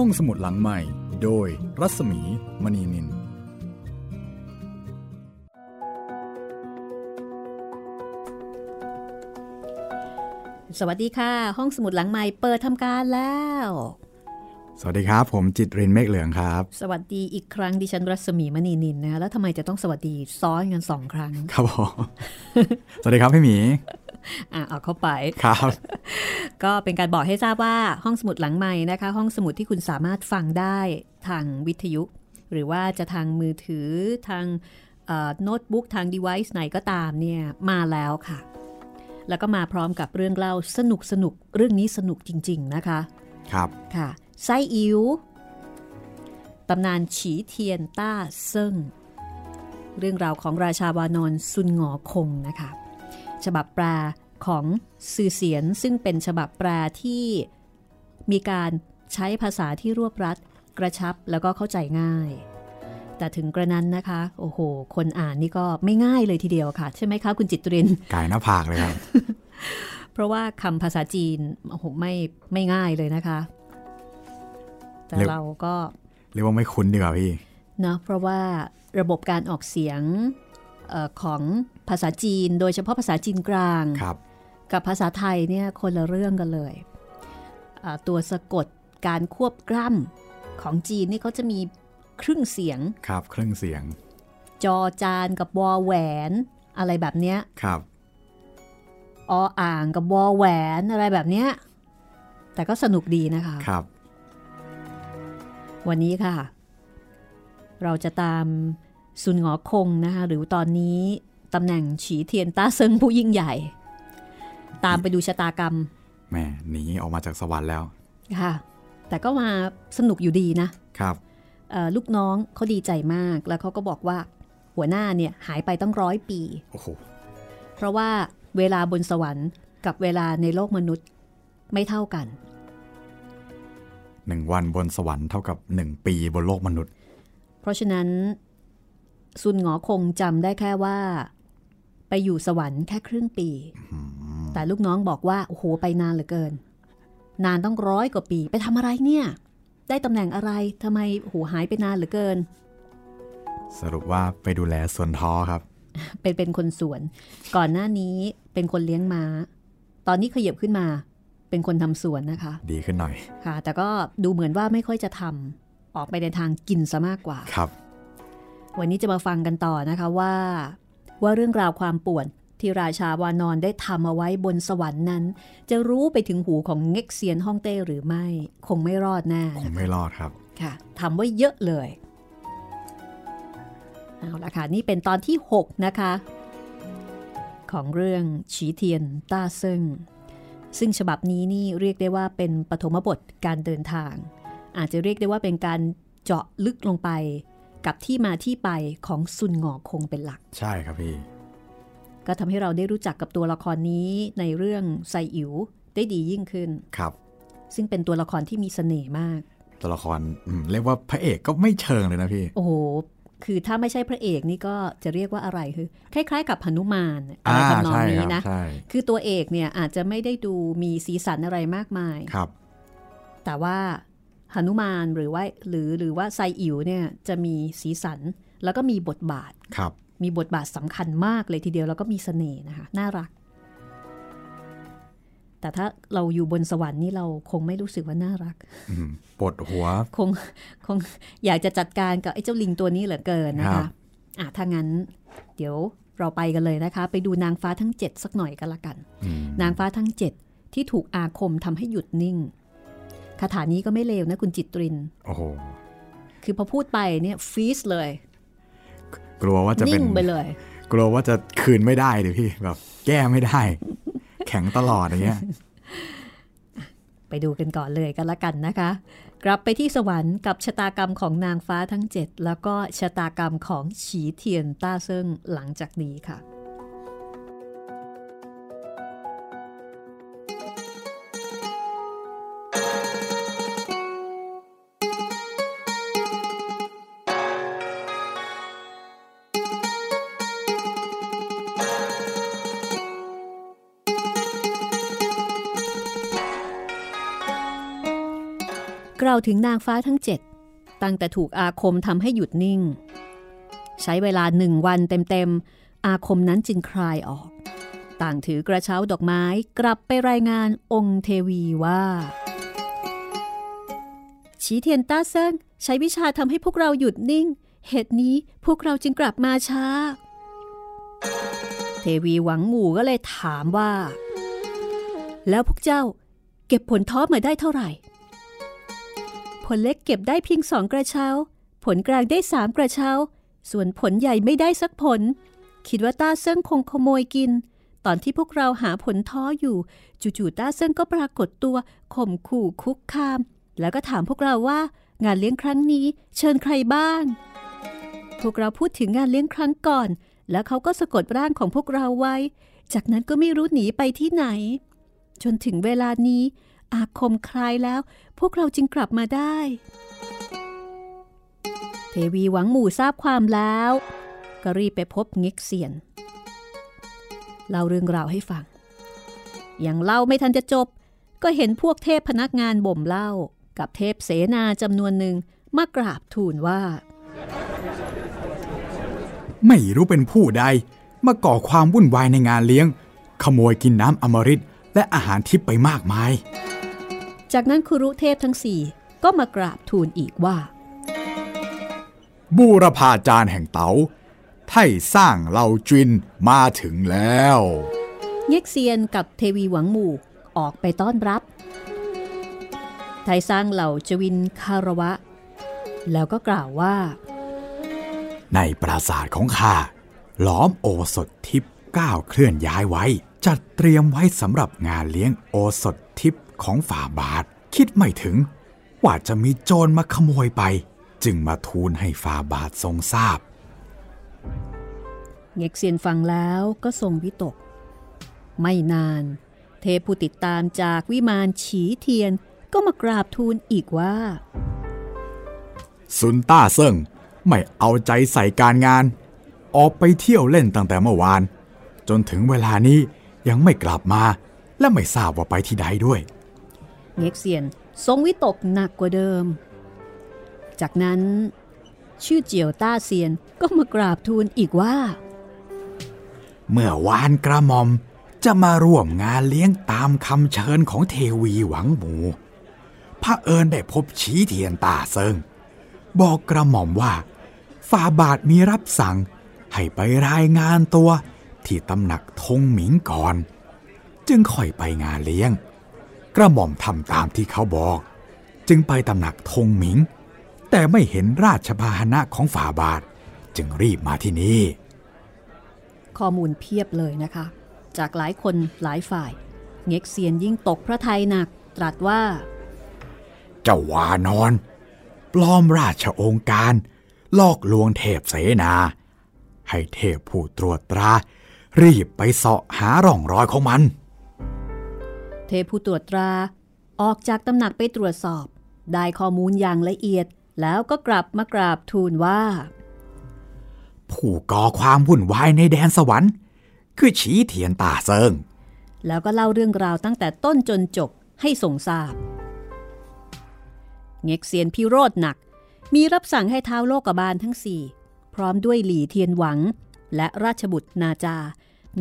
ห้องสมุดหลังใหม่ โดยรัศมีมณีนิน สวัสดีค่ะ ห้องสมุดหลังใหม่เปิดทำการแล้ว สวัสดีครับ ผมจิตรินเมฆเหลืองครับ สวัสดีอีกครั้งดิฉันรัศมีมณีนินนะคะแล้วทำไมจะต้องสวัสดีซ้อนกันสองครั้ง ครับผมสวัสดีครับพี่หมีอะเอาเข้าไปครับ ก็เป็นการบอกให้ทราบว่าห้องสมุดหลังใหม่นะคะ ห้องสมุดที่คุณสามารถฟังได้ทางวิทยุ หรือว่าจะทางมือถือทางโน้ตบุ๊กทาง device ไหนก็ตามเนี่ยมาแล้วค่ะ แล้วก็มาพร้อมกับเรื่องเล่าสนุกสนุกเรื่องนี้สนุกจริง ๆนะคะ ครับค่ะ ไส้อิ๋วตำนานฉีเทียนต้าเซิ่ง เรื่องราวของราชาวานอนซุนหงอคงนะคะ ฉบับแปลของซือเสียนซึ่งเป็นฉบับแปลที่มีการใช้ภาษาที่รวบรัด กระชับแล้วก็เข้าใจง่าย แต่ถึงกระนั้นนะคะ โอ้โห คนอ่านนี่ก็ไม่ง่ายเลยทีเดียวค่ะ ใช่ไหมคะคุณจิตรินกายหน้าผากเลยครับ เพราะว่าคำภาษาจีนโอ้โหไม่ไม่ง่ายเลยนะคะ แต่เรียกเราก็เรียกว่าไม่คุ้นดีกว่าพี่เนาะเพราะว่าระบบการออกเสียงเออของภาษาจีน โดยเฉพาะภาษาจีนกลางครับกับภาษาไทยเนี่ยคนละเรื่องกันเลยอ่าตัวสะกดการควบกล้ำของจีนนี่เขาจะมีครึ่งเสียงครับเครื่องเสียง จอจานกับวอแหวน อะไรแบบเนี้ยครับออ่างกับวอแหวนอะไรแบบเนี้ยแต่ก็สนุกดีนะคะครับ วันนี้ค่ะ เราจะตามซุนหงอคงนะคะหรือตอนนี้ตำแหน่งฉีเทียนต้าเซิงผู้ยิ่งใหญ่ ตามไปดูชะตากรรมแหม่หนีออกมาจากสวรรค์แล้วค่ะ แต่ก็มาสนุกอยู่ดีนะครับเอ่อลูกน้องเขาดีใจมากแล้วเขาก็บอกว่า หัวหน้าเนี่ยหายไปตั้งร้อยปีโอ้โหเพราะว่าเวลาบนสวรรค์กับเวลาในโลกมนุษย์ไม่เท่ากัน หนึ่งวันบนสวรรค์เท่ากับหนึ่งปีบนโลกมนุษย์ เพราะฉะนั้นซุนหงอคงจำได้แค่ว่า ไปอยู่สวรรค์แค่ครึ่งปี แต่ลูกน้องบอกว่า โอ้โห ไปนานเหลือเกิน นานต้องร้อยกว่าปี ไปทำอะไรเนี่ย ได้ตำแหน่งอะไรทำไมโอ้โหหายไปนานเหลือเกิน สรุปว่าไปดูแลส่วนท้อครับ เป็นเป็นคนสวน ก่อนหน้านี้เป็นคนเลี้ยงม้า ตอนนี้ขยับขึ้นมา เป็นคนทำสวนนะคะ ดีขึ้นหน่อยค่ะ แต่ก็ดูเหมือนว่าไม่ค่อยจะทำออกไปในทางกินซะมากกว่าครับ วันนี้จะมาฟังกันต่อนะคะว่า ว่าเรื่องราวความป่วนที่ราชาวานอนได้ทำเอาไว้บนสวรรค์นั้น จะรู้ไปถึงหูของเง็กเซียนฮ่องเต้หรือไม่ คงไม่รอดแน่คงไม่รอดครับค่ะทำไว้เยอะเลยเอาละค่ะนี่เป็นตอนที่ 6 นะคะ ของเรื่องฉีเทียนต้าเซิง ซึ่งฉบับนี้นี่เรียกได้ว่าเป็นปฐมบทการเดินทาง อาจจะเรียกได้ว่าเป็นการเจาะลึกลงไป กับที่มาที่ไปของซุนหงอคงเป็นหลัก ใช่ครับพี่ ก็ทำให้เราได้รู้จักกับตัวละครนี้ในเรื่องไซอิ๋วได้ดียิ่งขึ้นครับ ซึ่งเป็นตัวละครที่มีเสน่ห์มาก ตัวละครอืมเรียกว่าพระเอกก็ไม่เชิงเลยนะพี่ โอ้โห คือถ้าไม่ใช่พระเอกนี่ก็จะเรียกว่าอะไรคือ คล้าย ๆ กับหนุมานอะไรทำนองใช่นี้ครับนะใช่คือตัวเอกเนี่ยอาจจะไม่ได้ดูมีสีสันอะไรมากมายครับ แต่ว่าหนุมานหรือว่าหรือหรือว่าไซอิ๋วเนี่ยจะมีสีสันแล้วก็มีบทบาทครับ มีบทบาทสำคัญมากเลยทีเดียวแล้วก็มีเสน่ห์นะคะน่ารัก แต่ถ้าเราอยู่บนสวรรค์นี่เราคงไม่รู้สึกว่าน่ารักอืมปวดหัว คงคงอยากจะจัดการกับไอ้เจ้าลิงตัวนี้เหลือเกินนะครัคะบอะถ้างั้น เดี๋ยวเราไปกันเลยนะคะ ไปดูนางฟ้าทั้ง 7 สักหน่อยกันละกันอืมนางฟ้าทั้ง 7 ที่ถูกอาคมทำให้หยุดนิ่งคาถานี้ก็ไม่เลวนะคุณจิตริน โอ้โห คือพอพูดไปเนี่ยฟีสเลย กลัวว่าจะเป็นิ่นงไปเลย กลัวว่าจะคืนไม่ได้ดิพี่แบบ แก้ไม่ได้ แข็งตลอดอย่างเงี้ย ไปดูกันก่อนเลยกันละกันนะคะ กลับไปที่สวรรค์กับชะตากรรมของนางฟ้าทั้ง 7 แล้วก็ชะตากรรมของฉีเทียนต้าเซิงหลังจากนี้ค่ะาวถึงนางฟ้าทั้งเจ็ดตั้งแต่ถูกอาคมทำให้หยุดนิ่ง ใช้เวลาหนึ่งวันเต็มๆ อาคมนั้นจึงคลายออก ต่างถือกระเช้าดอกไม้กลับไปรายงานองค์เทวีว่าชีเทียนต้าเซิงใช้วิชาทำให้พวกเราหยุดนิ่ง เหตุนี้พวกเราจึงกลับมาช้า เทวีหวังหมู่ก็เลยถามว่า แล้วพวกเจ้าเก็บผลท้อมาได้เท่าไหร่ ผลเล็กเก็บได้เพียงสองกระเช้า ผลกลางได้สามกระเช้า ส่วนผลใหญ่ไม่ได้สักผล คิดว่าต้าเซิงคงขโมยกิน ตอนที่พวกเราหาผลท้ออยู่ จู่ๆต้าเซิงก็ปรากฏตัวข่มขู่คุกคาม แล้วก็ถามพวกเราว่างานเลี้ยงครั้งนี้เชิญใครบ้าง พวกเราพูดถึงงานเลี้ยงครั้งก่อน แล้วเขาก็สะกดร่างของพวกเราไว้ จากนั้นก็ไม่รู้หนีไปที่ไหน จนถึงเวลานี้ อาคมคลายแล้ว พวกเราจึงกลับมาได้ เทวีหวังหมู่ทราบความแล้ว ก็รีบไปพบเง็กเซียนเล่าเรื่องราวให้ฟัง ยังเล่าไม่ทันจะจบ ก็เห็นพวกเทพพนักงานบ่มเล้ากับเทพเสนาจำนวนหนึ่งมากราบทูลว่า ไม่รู้เป็นผู้ใด มาก่อความวุ่นวายในงานเลี้ยง ขโมยกินน้ำอมฤต และอาหารทิพย์ไปมากมาย จากนั้นครุเทพทั้งสี่ก็มากราบทูลอีกว่า บูรพาจารย์แห่งเต๋าไท่สร้างเหล่าจินมาถึงแล้วเง็กเซียนกับเทวีหวังหมู่ออกไปต้อนรับ ไทยสร้างเหล่าจวินคารวะ แล้วก็กล่าวว่า ในปราสาทของข้าล้อมโอสถทิพย์ก้าวเคลื่อนย้ายไว้จัดเตรียมไว้สำหรับงานเลี้ยงโอสถทิพย์ของฝ่าบาท คิดไม่ถึง ว่าจะมีโจรมาขโมยไป จึงมาทูลให้ฝ่าบาททรงทราบเง็กเซียนฟังแล้วก็ทรงวิตก ไม่นาน เทพผู้ติดตามจากวิมานฉีเทียนก็มากราบทูลอีกว่า ซุนต้าเซิ่งไม่เอาใจใส่การงาน ออกไปเที่ยวเล่นตั้งแต่เมื่อวาน จนถึงเวลานี้ ยังไม่กลับมา และไม่ทราบว่าไปที่ใดด้วย เง็กเซียนทรงวิตกหนักกว่าเดิม จากนั้น ชื่อเจียวต้าเซียนก็มากราบทูลอีกว่า เมื่อวานกระหม่อมจะมาร่วมงานเลี้ยงตามคำเชิญของเทวีหวังหมูพระเอิญได้พบชี้เทียนตาเซิง บอกกระหม่อมว่าฝ่าบาทมีรับสั่งให้ไปรายงานตัว ที่ตำหนักทงหมิงก่อน จึงค่อยไปงานเลี้ยง กระหม่อมทำตามที่เขาบอก จึงไปตำหนักทงหมิง แต่ไม่เห็นราชพาหนะของฝ่าบาท จึงรีบมาที่นี่ ข้อมูลเพียบเลยนะคะ จากหลายคนหลายฝ่าย เง็กเซียนยิ่งตกพระทัยหนัก ตรัสว่า เจ้าวานอน ปลอมราชองค์การลอกลวงเทพเสนา ให้เทพผู้ตรวจตรา รีบไปเสาะหาร่องรอยของมัน เทพผู้ตรวจตราออกจากตำหนักไปตรวจสอบ ได้ข้อมูลอย่างละเอียด แล้วก็กลับมากราบทูลว่า ผู้ก่อความวุ่นวายในแดนสวรรค์ คือฉีเทียนตาเซิง แล้วก็เล่าเรื่องราวตั้งแต่ต้นจนจบให้ทรงทราบ เง็กเซียนพิโรธหนัก มีรับสั่งให้เท้าโลกบาลทั้งสี่ พร้อมด้วยหลี่เทียนหวัง และราชบุตรนาจา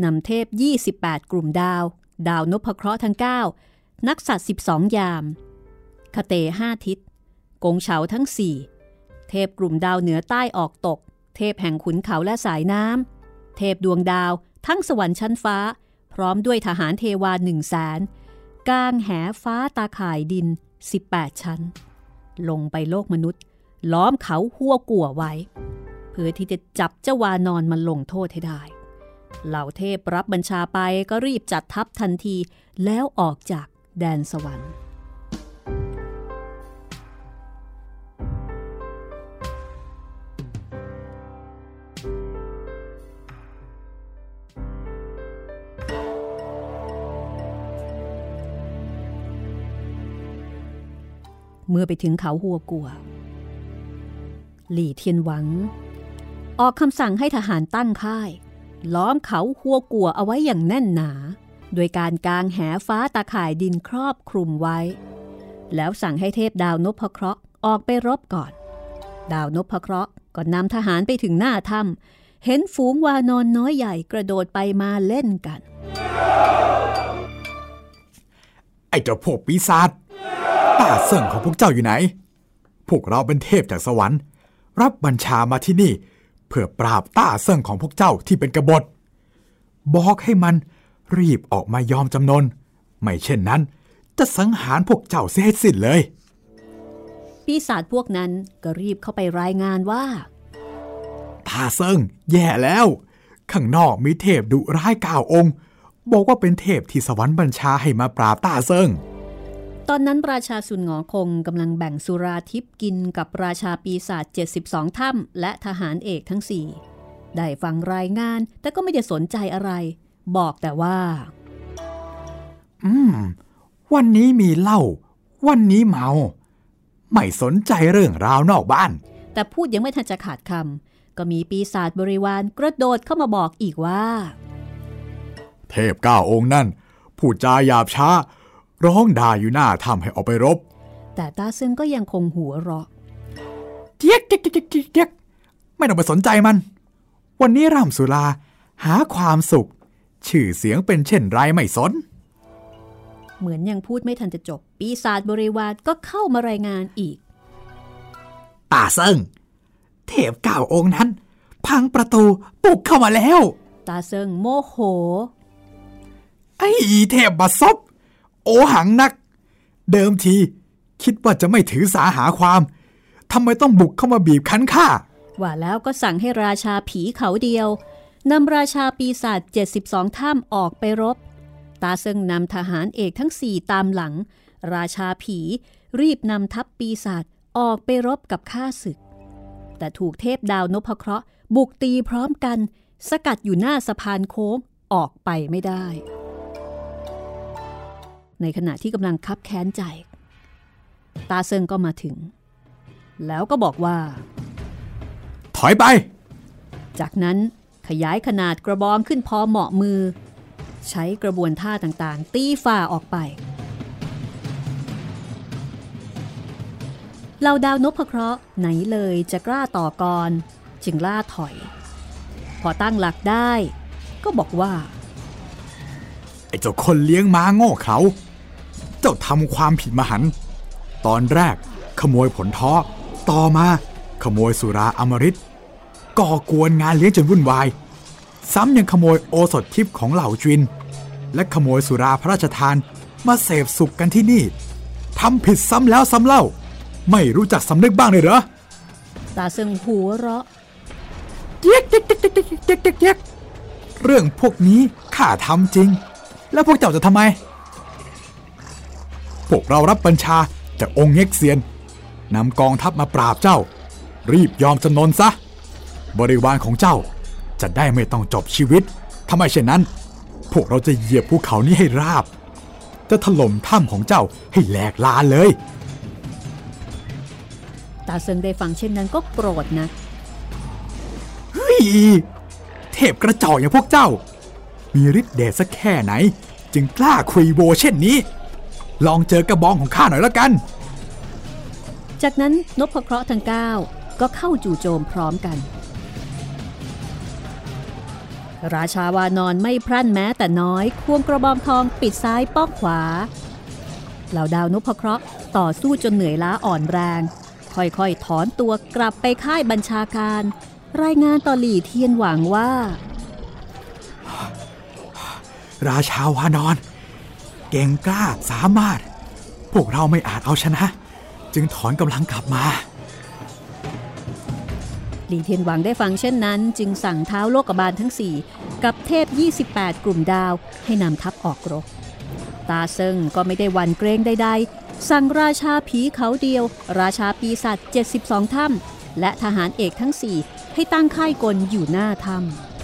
นำเทพ 28 กลุ่มดาว ดาวนพเคราะห์ทั้ง 9 นักสัตว์ 12 ยาม คเตห้าทิศ กงเฉาทั้งสี่เทพกลุ่มดาวเหนือใต้ออกตก เทพแห่งขุนเขาและสายน้ำ เทพดวงดาวทั้งสวรรค์ชั้นฟ้า พร้อมด้วยทหารเทวาหนึ่งแสนกางแหฟ้าตาข่ายดิน 18 ชั้น ลงไปโลกมนุษย์ ล้อมเขาหัวกัวไว้ เพื่อที่จะจับเจ้าวานอนมาลงโทษให้ได้ เหล่าเทพรับบัญชาไปก็รีบจัดทัพทันทีแล้วออกจากแดนสวรรค์เมื่อไปถึงเขาหัวกัว หลี่เทียนหวัง ออกคำสั่งให้ทหารตั้งค่าย ล้อมเขาหัวกัวเอาไว้อย่างแน่นหนา โดยการกางแหฟ้าตาข่ายดินครอบคลุมไว้ แล้วสั่งให้เทพดาวนพเคราะห์ออกไปรบก่อน ดาวนพเคราะห์ก็นำทหารไปถึงหน้าถ้ำเห็นฝูงวานอนน้อยใหญ่กระโดดไปมาเล่นกัน ไอ้เจ้าพวกปีศาจต้าเสิ่งของพวกเจ้าอยู่ไหน พวกเราเป็นเทพจากสวรรค์ รับบัญชามาที่นี่ เพื่อปราบต้าเสิ่งของพวกเจ้าที่เป็นกบฏ บอกให้มันรีบออกมายอมจำนน ไม่เช่นนั้น จะสังหารพวกเจ้าเสียให้สิ้นเลย ปีศาจพวกนั้นก็รีบเข้าไปรายงานว่าต้าเซิงแย่แล้ว ข้างนอกมีเทพดุร้ายเก้าองค์ บอกว่าเป็นเทพที่สวรรค์บัญชาให้มาปราบต้าเซิง ตอนนั้นราชาสุนหงอคงกำลังแบ่งสุราทิพย์กินกับราชาปีศาจ72 ถ้ำและทหารเอกทั้งสี่ได้ฟังรายงานแต่ก็ไม่ได้สนใจอะไร บอกแต่ว่า อืม วันนี้มีเหล้าวันนี้เมา ไม่สนใจเรื่องราวนอกบ้าน แต่พูดยังไม่ทันจะขาดคำก็มีปีศาจบริวารกระโดดเข้ามาบอกอีกว่า เทพเก้าองค์นั่นพูดจาหยาบช้า ร้องด่าอยู่หน้าทำให้ออกไปรบ แต่ตาซึ่งก็ยังคงหัวเราะเจี๊ยกเจี๊ยกเจี๊ยกเจี๊ยกเจี๊ยกไม่ต้องไปสนใจมัน วันนี้ร่ำสุราหาความสุข ชื่อเสียงเป็นเช่นไรไม่สน เหมือนยังพูดไม่ทันจะจบ ปีศาจบริวารก็เข้ามารายงานอีกตาเซิงเทพเก้าองค์นั้น พังประตูปลุกเข้ามาแล้ว ตาเซิงโมโห ไอ้เทพบัดซบ โอหังนัก เดิมที คิดว่าจะไม่ถือสาหาความทำไมต้องบุกเข้ามาบีบคั้นข้าว่าแล้วก็สั่งให้ราชาผีเขาเดียวนำราชาปีศาจ72ถ้ำออกไปรบ ตาเซิงนำทหารเอกทั้งสี่ตามหลัง ราชาผีรีบนำทัพปีศาจออกไปรบกับข้าศึก แต่ถูกเทพดาวนพเคราะห์บุกตีพร้อมกัน สกัดอยู่หน้าสะพานโค้งออกไปไม่ได้ ในขณะที่กำลังคับแค้นใจ ตาเซิงก็มาถึง แล้วก็บอกว่า ถอยไป จากนั้นขยายขนาดกระบองขึ้นพอเหมาะมือ ใช้กระบวนท่าต่างๆ ตีฝ่าออกไปเหล่าดาวนพเคราะห์ไหนเลยจะกล้าต่อกรจึงล่าถอย พอตั้งหลักได้ ก็บอกว่า ไอ้เจ้าคนเลี้ยงม้าโง่เขาเจ้าทำความผิดมหันตอนแรกขโมยผลท้อ ต่อมาขโมยสุราอมฤตก่อกวนงานเลี้ยงจนวุ่นวาย ซ้ำยังขโมยโอสถทิพย์ของเหล่าจิน และขโมยสุราพระราชทานมาเสพสุขกันที่นี่ทำผิดซ้ำแล้วซ้ำเล่า ไม่รู้จักสำนึกบ้างเลยเหรอตาเซิงหัวเราะเจ๊กเจ๊กเจ๊กเจ๊กเรื่องพวกนี้ข้าทำจริง แล้วพวกเจ้าจะทำไม พวกเรารับบัญชาจากองค์เง็กเซียนนำกองทัพมาปราบเจ้า รีบยอมจำนนซะ บริวารของเจ้าจะได้ไม่ต้องจบชีวิตถ้าไม่เช่นนั้น พวกเราจะเหยียบภูเขานี้ให้ราบ จะถล่มถ้ำของเจ้าให้แหลกลานเลย ตาเซิงได้ฟังเช่นนั้นก็โกรธนะเฮ้ยเทพกระจอกอย่างพวกเจ้า มีฤทธิ์เดชสักแค่ไหน จึงกล้าคุยโบเช่นนี้ ลองเจอกระบองของข้าหน่อยแล้วกัน จากนั้นนพเคราะห์ทั้ง9ก็เข้าจู่โจมพร้อมกัน ราชาวานอนไม่พรั่นแม้แต่น้อยควงกระบองทองปิดซ้ายป้องขวา เหล่าดาวนพเคราะห์ต่อสู้จนเหนื่อยล้าอ่อนแรง ค่อยๆ ถอนตัวกลับไปค่ายบัญชาการ รายงานต่อหลี่เทียนหวังว่า ราชาวานอน เก่งกล้าสามารถ พวกเราไม่อาจเอาชนะ จึงถอนกำลังกลับมาหลีเทียนหวังได้ฟังเช่นนั้น จึงสั่งเท้าโลกบาลทั้ง 4 กับเทพ 28 กลุ่มดาวให้นำทัพออกรบ ตาเซิงก็ไม่ได้วันเกรงใดๆ สั่งราชาผีเขาเดียว ราชาปีศาจ72 ถ้ำและทหารเอกทั้ง 4 ให้ตั้งค่ายกลอยู่หน้าถ้ำ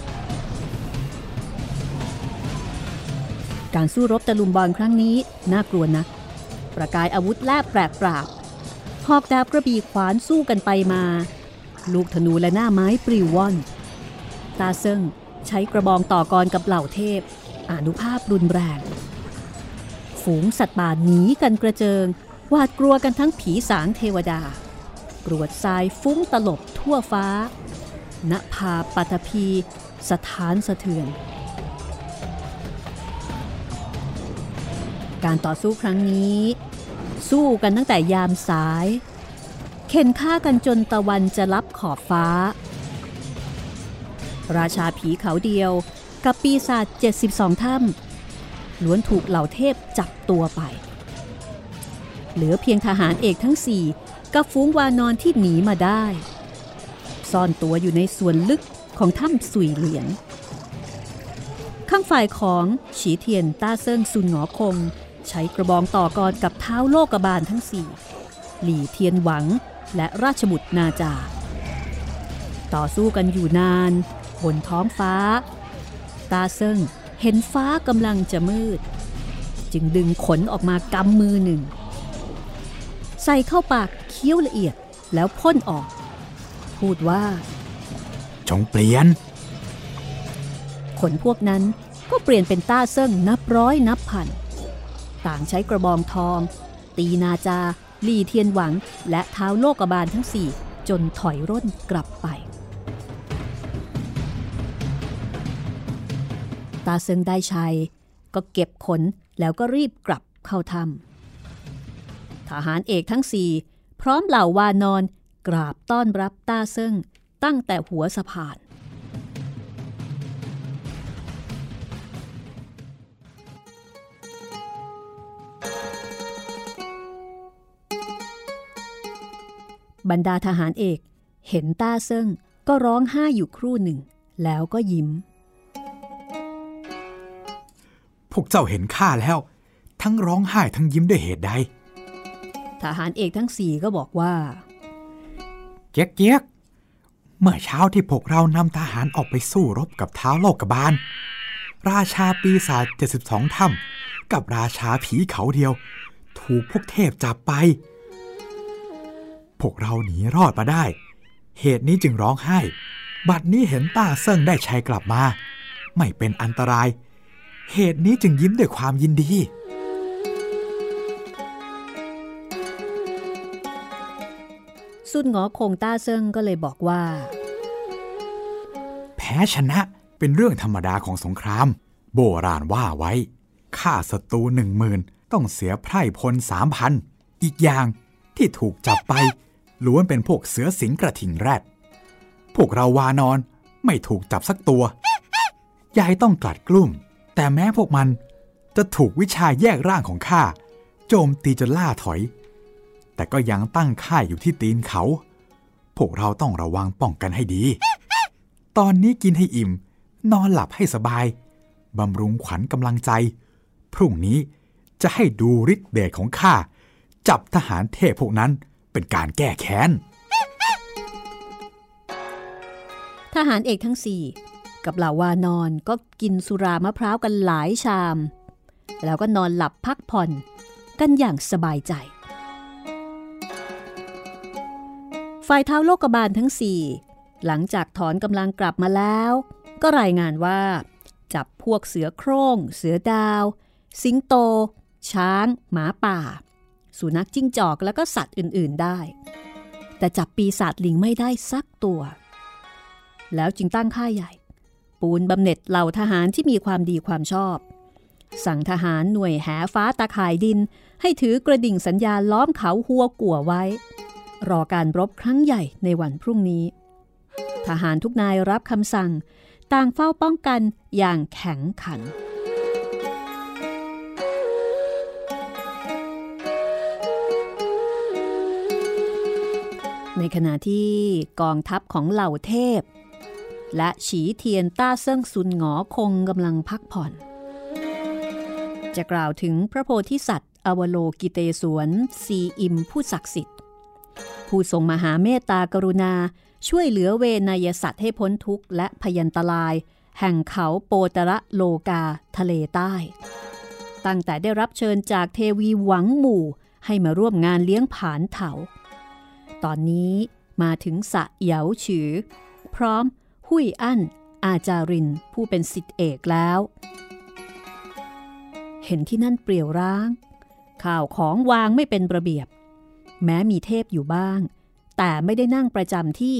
การสู้รบตะลุมบอลครั้งนี้น่ากลัวนักประกายอาวุธแลบแปรปราบหอกดาบกระบี่ขวานสู้กันไปมา ลูกธนูและหน้าไม้ปลิวว่อน ตาเซิงใช้กระบองต่อกรกับเหล่าเทพ อานุภาพรุนแรง ฝูงสัตว์ป่าหนีกันกระเจิง หวาดกลัวกันทั้งผีสางเทวดากรวดทรายฟุ้งตลบทั่วฟ้าณภาปัตภี สถานสะเทือน การต่อสู้ครั้งนี้ สู้กันตั้งแต่ยามสาย เข็นฆ่ากันจนตะวันจะรับขอบฟ้า ราชาผีเขาเดียวกับปีศาจ72 ถ้ำล้วนถูกเหล่าเทพจับตัวไป เหลือเพียงทหารเอกทั้งสี่กับฟูงวานอนที่หนีมาได้ ซ่อนตัวอยู่ในส่วนลึกของถ้ำสุยเหลียนข้างฝ่ายของฉีเทียนต้าเซิงซุนหงอคง ใช้กระบองต่อกรกับเท้าโลกบาลทั้งสี่หลี่เทียนหวังและราชบุตรนาจา ต่อสู้กันอยู่นาน บนท้องฟ้า ตาเซิงเห็นฟ้ากำลังจะมืด จึงดึงขนออกมากำมือหนึ่ง ใส่เข้าปากเคี้ยวละเอียดแล้วพ่นออก พูดว่า จงเปลี่ยน ขนพวกนั้นก็เปลี่ยนเป็นต้าเซิ่งนับร้อยนับพัน ต่างใช้กระบองทอง ตีนาจา ลีเทียนหวัง และเท้าโลกบาลทั้งสี่จนถอยร่นกลับไป ตาเซิงได้ชัย ก็เก็บขนแล้วก็รีบกลับเข้าถ้ำทหารเอกทั้งสี่พร้อมเหล่าวานอนกราบต้อนรับตาเซิงตั้งแต่หัวสะพาน บรรดาทหารเอก เห็นต้าเซิ่งก็ร้องไห้อยู่ครู่หนึ่ง แล้วก็ยิ้ม พวกเจ้าเห็นข้าแล้ว ทั้งร้องไห้ทั้งยิ้มด้วยเหตุใด ทหารเอกทั้งสี่ก็บอกว่า เจ๊กเจ๊กเมื่อเช้าที่พวกเรานำทหารออกไปสู้รบกับเท้าโลกบาล ราชาปีศาจ72ถ้ำกับราชาผีเขาเดียว ถูกพวกเทพจับไป พวกเราหนีรอดมาได้ เหตุนี้จึงร้องไห้ บัดนี้เห็นต้าเซิ่งได้ชัยกลับมา ไม่เป็นอันตราย เหตุนี้จึงยิ้มด้วยความยินดีสุนหงอคงต้าเซิงก็เลยบอกว่า แพ้ชนะเป็นเรื่องธรรมดาของสงคราม โบราณว่าไว้ฆ่าศัตรูหนึ่งหมื่นต้องเสียไพร่พลสามพันอีกอย่างที่ถูกจับไป ล้วนเป็นพวกเสือสิงกระทิงแรด พวกเราวานอนไม่ถูกจับสักตัวยายต้องกลัดกลุ้ม แต่แม้พวกมันจะถูกวิชาแยกร่างของข้าโจมตีจนล่าถอย แต่ก็ยังตั้งค่ายอยู่ที่ตีนเขา พวกเราต้องระวังป้องกันให้ดี ตอนนี้กินให้อิ่ม นอนหลับให้สบายบำรุงขวัญกำลังใจ พรุ่งนี้จะให้ดูฤทธิ์เดชของข้าจับทหารเทพพวกนั้น เป็นการแก้แค้น ทหารเอกทั้งสี่กับเหล่าวานอนก็กินสุรามะพร้าวกันหลายชาม แล้วก็นอนหลับพักผ่อนกันอย่างสบายใจ ฝ่ายเท้าโลกบาลทั้งสี่หลังจากถอนกำลังกลับมาแล้ว ก็รายงานว่า จับพวกเสือโคร่ง เสือดาว สิงโต ช้าง หมาป่า สุนัขจิ้งจอกแล้วก็สัตว์อื่นๆได้ แต่จับปีศาจลิงไม่ได้สักตัว แล้วจึงตั้งค่ายใหญ่ ปูนบำเหน็จเหล่าทหารที่มีความดีความชอบ สั่งทหารหน่วยแหฟ้าตาข่ายดิน ให้ถือกระดิ่งสัญญาล้อมเขาหัวกัวไว้ รอการรบครั้งใหญ่ในวันพรุ่งนี้ ทหารทุกนายรับคำสั่ง ต่างเฝ้าป้องกันอย่างแข็งขัน ในขณะที่กองทัพของเหล่าเทพ และฉีเทียนต้าเซิ่งซุนหงอคงกำลังพักผ่อน จะกล่าวถึงพระโพธิสัตว์ อวโลกิเตสวนซีอิมผู้ศักดิ์สิทธิ์ ผู้ทรงมหาเมตตากรุณาช่วยเหลือเวนยสัตว์ให้พ้นทุกข์และพยันตราย แห่งเขาโปตระโลกาทะเลใต้ ตั้งแต่ได้รับเชิญจากเทวีหวังหมู่ให้มาร่วมงานเลี้ยงผานเถา ตอนนี้มาถึงสะเหยาฉือ พร้อมหุยอั้น อาจารินผู้เป็นสิทธิเอกแล้ว เห็นที่นั่นเปลี่ยวร้าง ข่าวของวางไม่เป็นระเบียบ แม้มีเทพอยู่บ้าง แต่ไม่ได้นั่งประจำที่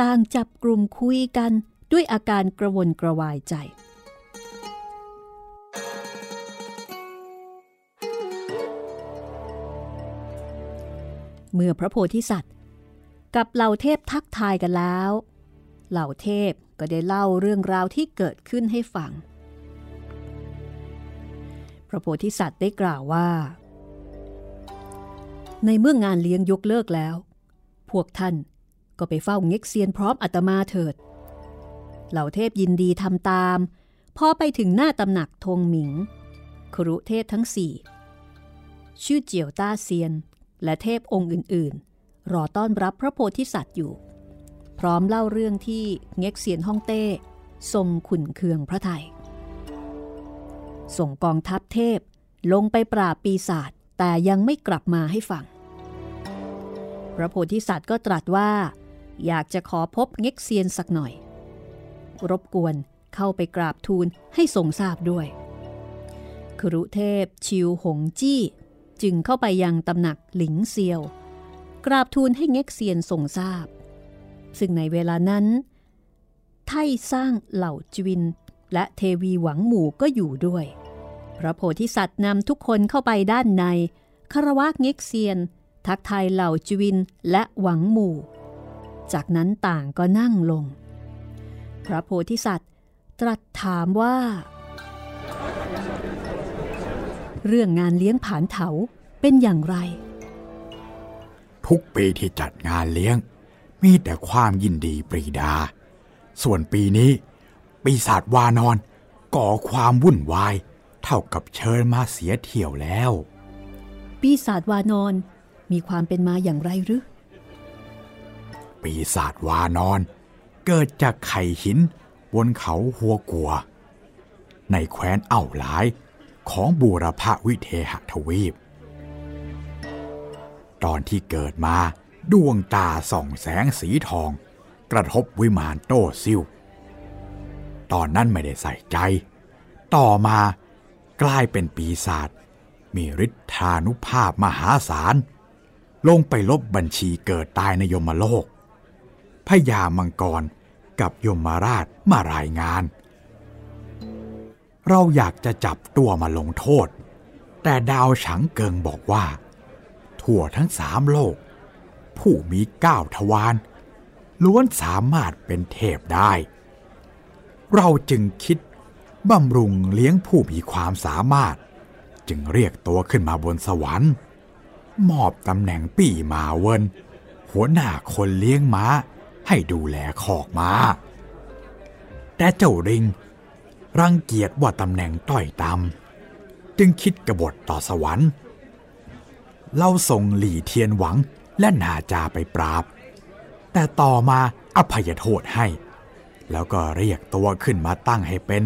ต่างจับกลุ่มคุยกันด้วยอาการกระวนกระวายใจเมื่อพระโพธิสัตว์ กับเหล่าเทพทักทายกันแล้ว เหล่าเทพก็ได้เล่าเรื่องราวที่เกิดขึ้นให้ฟัง พระโพธิสัตว์ได้กล่าวว่า ในเมื่องานเลี้ยงยกเลิกแล้ว พวกท่านก็ไปเฝ้าเง็กเซียนพร้อมอัตมาเถิด เหล่าเทพยินดีทำตาม พอไปถึงหน้าตำหนักธงหมิง ครุเทพทั้งสี่ ชื่อเจียวต้าเซียน และเทพองค์อื่นๆ รอต้อนรับพระโพธิสัตว์อยู่ พร้อมเล่าเรื่องที่เง็กเซียนฮ่องเต้ ทรงขุนเคืองพระไทย ส่งกองทัพเทพลงไปปราบปีศาจแต่ยังไม่กลับมาให้ฟัง พระโพธิสัตว์ก็ตรัสว่า อยากจะขอพบเง็กเซียนสักหน่อย รบกวนเข้าไปกราบทูลให้ทรงทราบด้วย ครุเทพชิวหงจี้ จึงเข้าไปยังตำหนักหลิงเซียว กราบทูลให้เง็กเซียนทรงทราบ ซึ่งในเวลานั้น ไท่สร้างเหล่าจวิน และเทวีหวังหมู่ก็อยู่ด้วย พระโพธิสัตว์นำทุกคนเข้าไปด้านในคารวะเง็กเซียน ทักทายเหล่าจวินและหวังหมู่ จากนั้นต่างก็นั่งลง พระโพธิสัตว์ตรัสถามว่า เรื่องงานเลี้ยงผานเถาเป็นอย่างไร ทุกปีที่จัดงานเลี้ยง มีแต่ความยินดีปรีดา ส่วนปีนี้ ปีศาจวานอนก่อความวุ่นวาย เท่ากับเชิญมาเสียเที่ยวแล้ว ปีศาจวานอนมีความเป็นมาอย่างไรหรือ ปีศาจวานอน เกิดจากไข่หินบนเขาหัวกัว ในแคว้นเอ่าวหลายของบูรพวิเทหทวีป ตอนที่เกิดมาดวงตาส่องแสงสีทอง กระทบวิมานโต้ซิวตอนนั้นไม่ได้ใส่ใจ ต่อมากลายเป็นปีศาจมีฤทธานุภาพมหาศาล ลงไปลบบัญชีเกิดตายในยมโลกพญามังกรกับยมราชมารายงาน เราอยากจะจับตัวมาลงโทษ แต่ดาวฉังเกิงบอกว่า ทั่วทั้งสามโลก ผู้มีเก้าทวารล้วนสามารถเป็นเทพได้ เราจึงคิดบำรุงเลี้ยงผู้มีความสามารถ จึงเรียกตัวขึ้นมาบนสวรรค์มอบตำแหน่งปี่มาเวินหัวหน้าคนเลี้ยงม้าให้ดูแลคอกม้า แต่เจ้าริง รังเกียจว่าตำแหน่งต้อยต่ำจึงคิดกบฏต่อสวรรค์ เราส่งหลี่เทียนหวังและนาจาไปปราบ แต่ต่อมาอภัยโทษให้ แล้วก็เรียกตัวขึ้นมาตั้งให้เป็น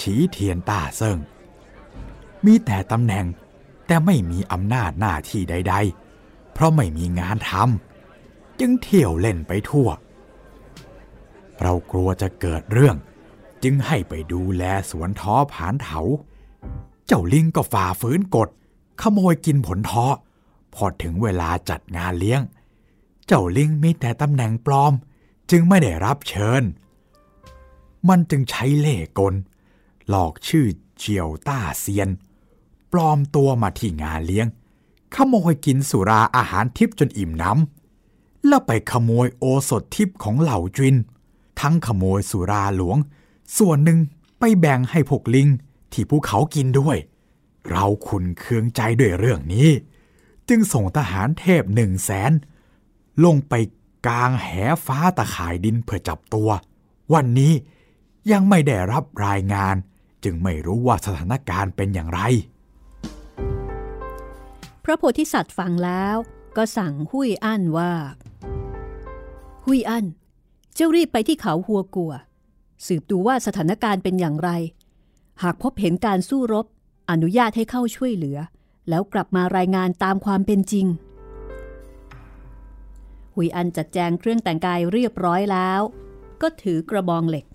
ฉีเทียนต้าเซิงมีแต่ตำแหน่งแต่ไม่มีอำนาจหน้าที่ใด ๆ เพราะไม่มีงานทำจึงเที่ยวเล่นไปทั่ว เรากลัวจะเกิดเรื่อง จึงให้ไปดูแลสวนท้อผานเถา เจ้าลิงก็ฝ่าฝืนกฎ ขโมยกินผลท้อ พอถึงเวลาจัดงานเลี้ยง เจ้าลิงมีแต่ตำแหน่งปลอม จึงไม่ได้รับเชิญ มันจึงใช้เล่ห์กล หลอกชื่อเจียวต้าเซียน ปลอมตัวมาที่งานเลี้ยง ขโมยกินสุราอาหารทิพย์จนอิ่มน้ำ แล้วไปขโมยโอสถทิพย์ของเหล่าจิน ทั้งขโมยสุราหลวง ส่วนหนึ่งไปแบ่งให้พวกลิงที่ภูเขากินด้วย เราขุนเคืองใจด้วยเรื่องนี้ จึงส่งทหารเทพหนึ่งแสนลงไปกลางแหฟ้าตะข่ายดินเพื่อจับตัว วันนี้ยังไม่ได้รับรายงาน จึงไม่รู้ว่าสถานการณ์เป็นอย่างไร พระโพธิสัตว์ฟังแล้วก็สั่งหุยอั้นว่า หุยอั้นเจ้ารีบไปที่เขาหัวกัว สืบดูว่าสถานการณ์เป็นอย่างไร หากพบเห็นการสู้รบ อนุญาตให้เข้าช่วยเหลือ แล้วกลับมารายงานตามความเป็นจริง หุยอันจัดแจงเครื่องแต่งกายเรียบร้อยแล้ว ก็ถือกระบองเหล็ก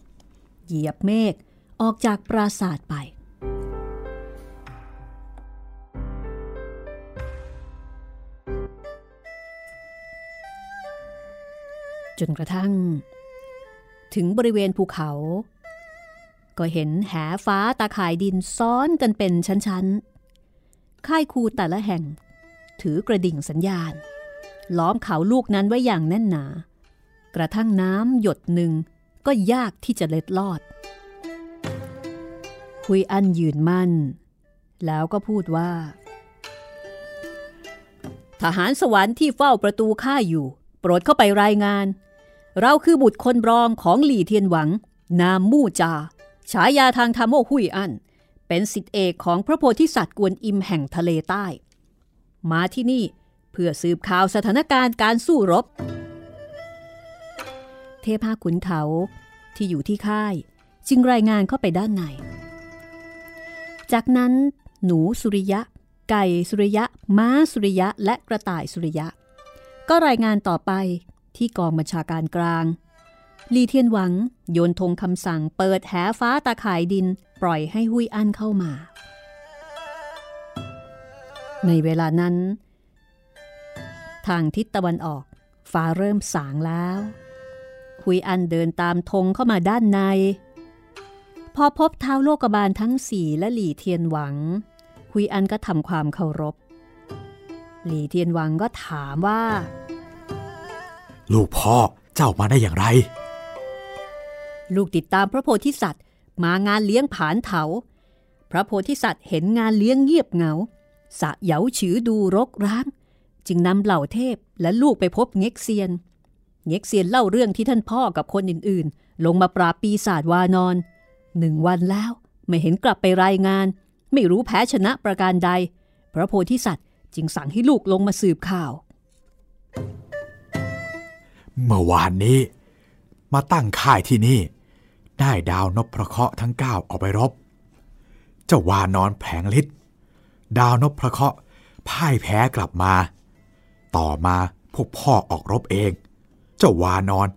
เหยียบเมฆออกจากปราศาสตร์ไป จนกระทั่ง ถึงบริเวณภูเขา ก็เห็นแหฟ้าตาข่ายดินซ้อนกันเป็นชั้นๆ ค่ายคูแต่ละแห่ง ถือกระดิ่งสัญญาณ ล้อมเขาลูกนั้นไว้อย่างแน่นหนา กระทั่งน้ำหยดหนึ่งก็ยากที่จะเล็ดลอด คุยอันยืนมั่น แล้วก็พูดว่า ทหารสวรรค์ที่เฝ้าประตูข้าอยู่ โปรดเข้าไปรายงาน เราคือบุตรคนรองของหลี่เทียนหวัง นามมู่จา ฉายาทางธรรมโอหุยอัน เป็นสิทธิเอกของพระโพธิสัตว์กวนอิมแห่งทะเลใต้ มาที่นี่เพื่อสืบข่าวสถานการณ์การสู้รบ เทพาขุนเขาที่อยู่ที่ค่าย จึงรายงานเข้าไปด้านใน จากนั้น หนูสุริยะ ไก่สุริยะ ม้าสุริยะ และกระต่ายสุริยะ ก็รายงานต่อไปที่กองบัญชาการกลาง ลีเทียนหวัง โยนธงคำสั่งเปิดแหฟ้าตาข่ายดิน ปล่อยให้หุยอันเข้ามา ในเวลานั้น ทางทิศตะวันออกฟ้าเริ่มสางแล้วหุยอันเดินตามธงเข้ามาด้านใน พอพบเท้าโลกบาลทั้งสี่และหลี่เทียนหวังหุยอันก็ทำความเคารพ หลี่เทียนหวังก็ถามว่า ลูกพ่อเจ้ามาได้อย่างไร ลูกติดตามพระโพธิสัตว์ มางานเลี้ยงผานเถา พระโพธิสัตว์เห็นงานเลี้ยงเงียบเหงา สะเหยาฉือดูรกร้าง จึงนำเหล่าเทพและลูกไปพบเง็กเซียน เง็กเซียนเล่าเรื่องที่ท่านพ่อกับคนอื่นๆ ลงมาปราบปีศาจวานอนหนึ่งวันแล้วไม่เห็นกลับไปรายงาน ไม่รู้แพ้ชนะประการใด พระโพธิสัตว์จึงสั่งให้ลูกลงมาสืบข่าว เมื่อวานนี้ มาตั้งค่ายที่นี่ ได้ดาวนพพระเคราะห์ทั้งเก้าออกไปรบ เจ้าวานอนแผงฤทธิ์ดาวนพพระเคราะห์พ่ายแพ้กลับมา ต่อมาพวกพ่อออกรบเอง เจ้าวานอน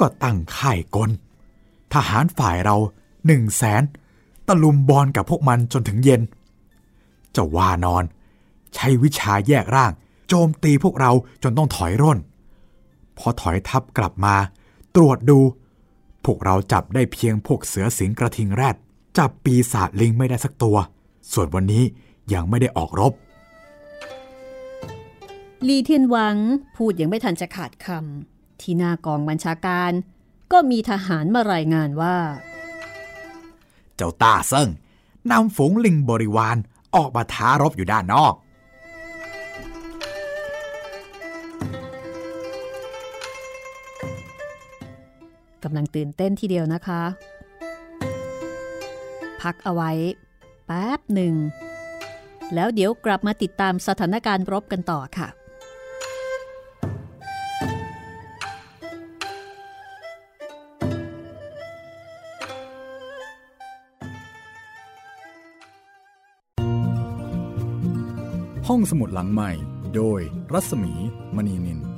ก็ตั้งค่ายกล ทหารฝ่ายเราหนึ่งแสนตะลุมบอลกับพวกมันจนถึงเย็น เจ้าวานอน ใช้วิชาแยกร่าง โจมตีพวกเราจนต้องถอยร่น พอถอยทัพกลับมา ตรวจดู วกเราจับได้เพียงพวกเสือสิงกระทิงแรด จับปีศาจลิงไม่ได้สักตัว ส่วนวันนี้ยังไม่ได้ออกรบ ลีเทียนหวังพูดยังไม่ทันจะขาดคำที่หน้ากองบัญชาการ ก็มีทหารมารายงานว่า เจ้าต้าเซิงนำฝูงลิงบริวารออกมาท้ารบอยู่ด้านนอกำลังตื่นเต้นทีเดียวนะคะ พักเอาไว้ แป๊บหนึ่ง แล้วเดี๋ยวกลับมาติดตามสถานการณ์รบกันต่อค่ะห้องสมุดหลังใหม่ โดยรัศมีมณีนิน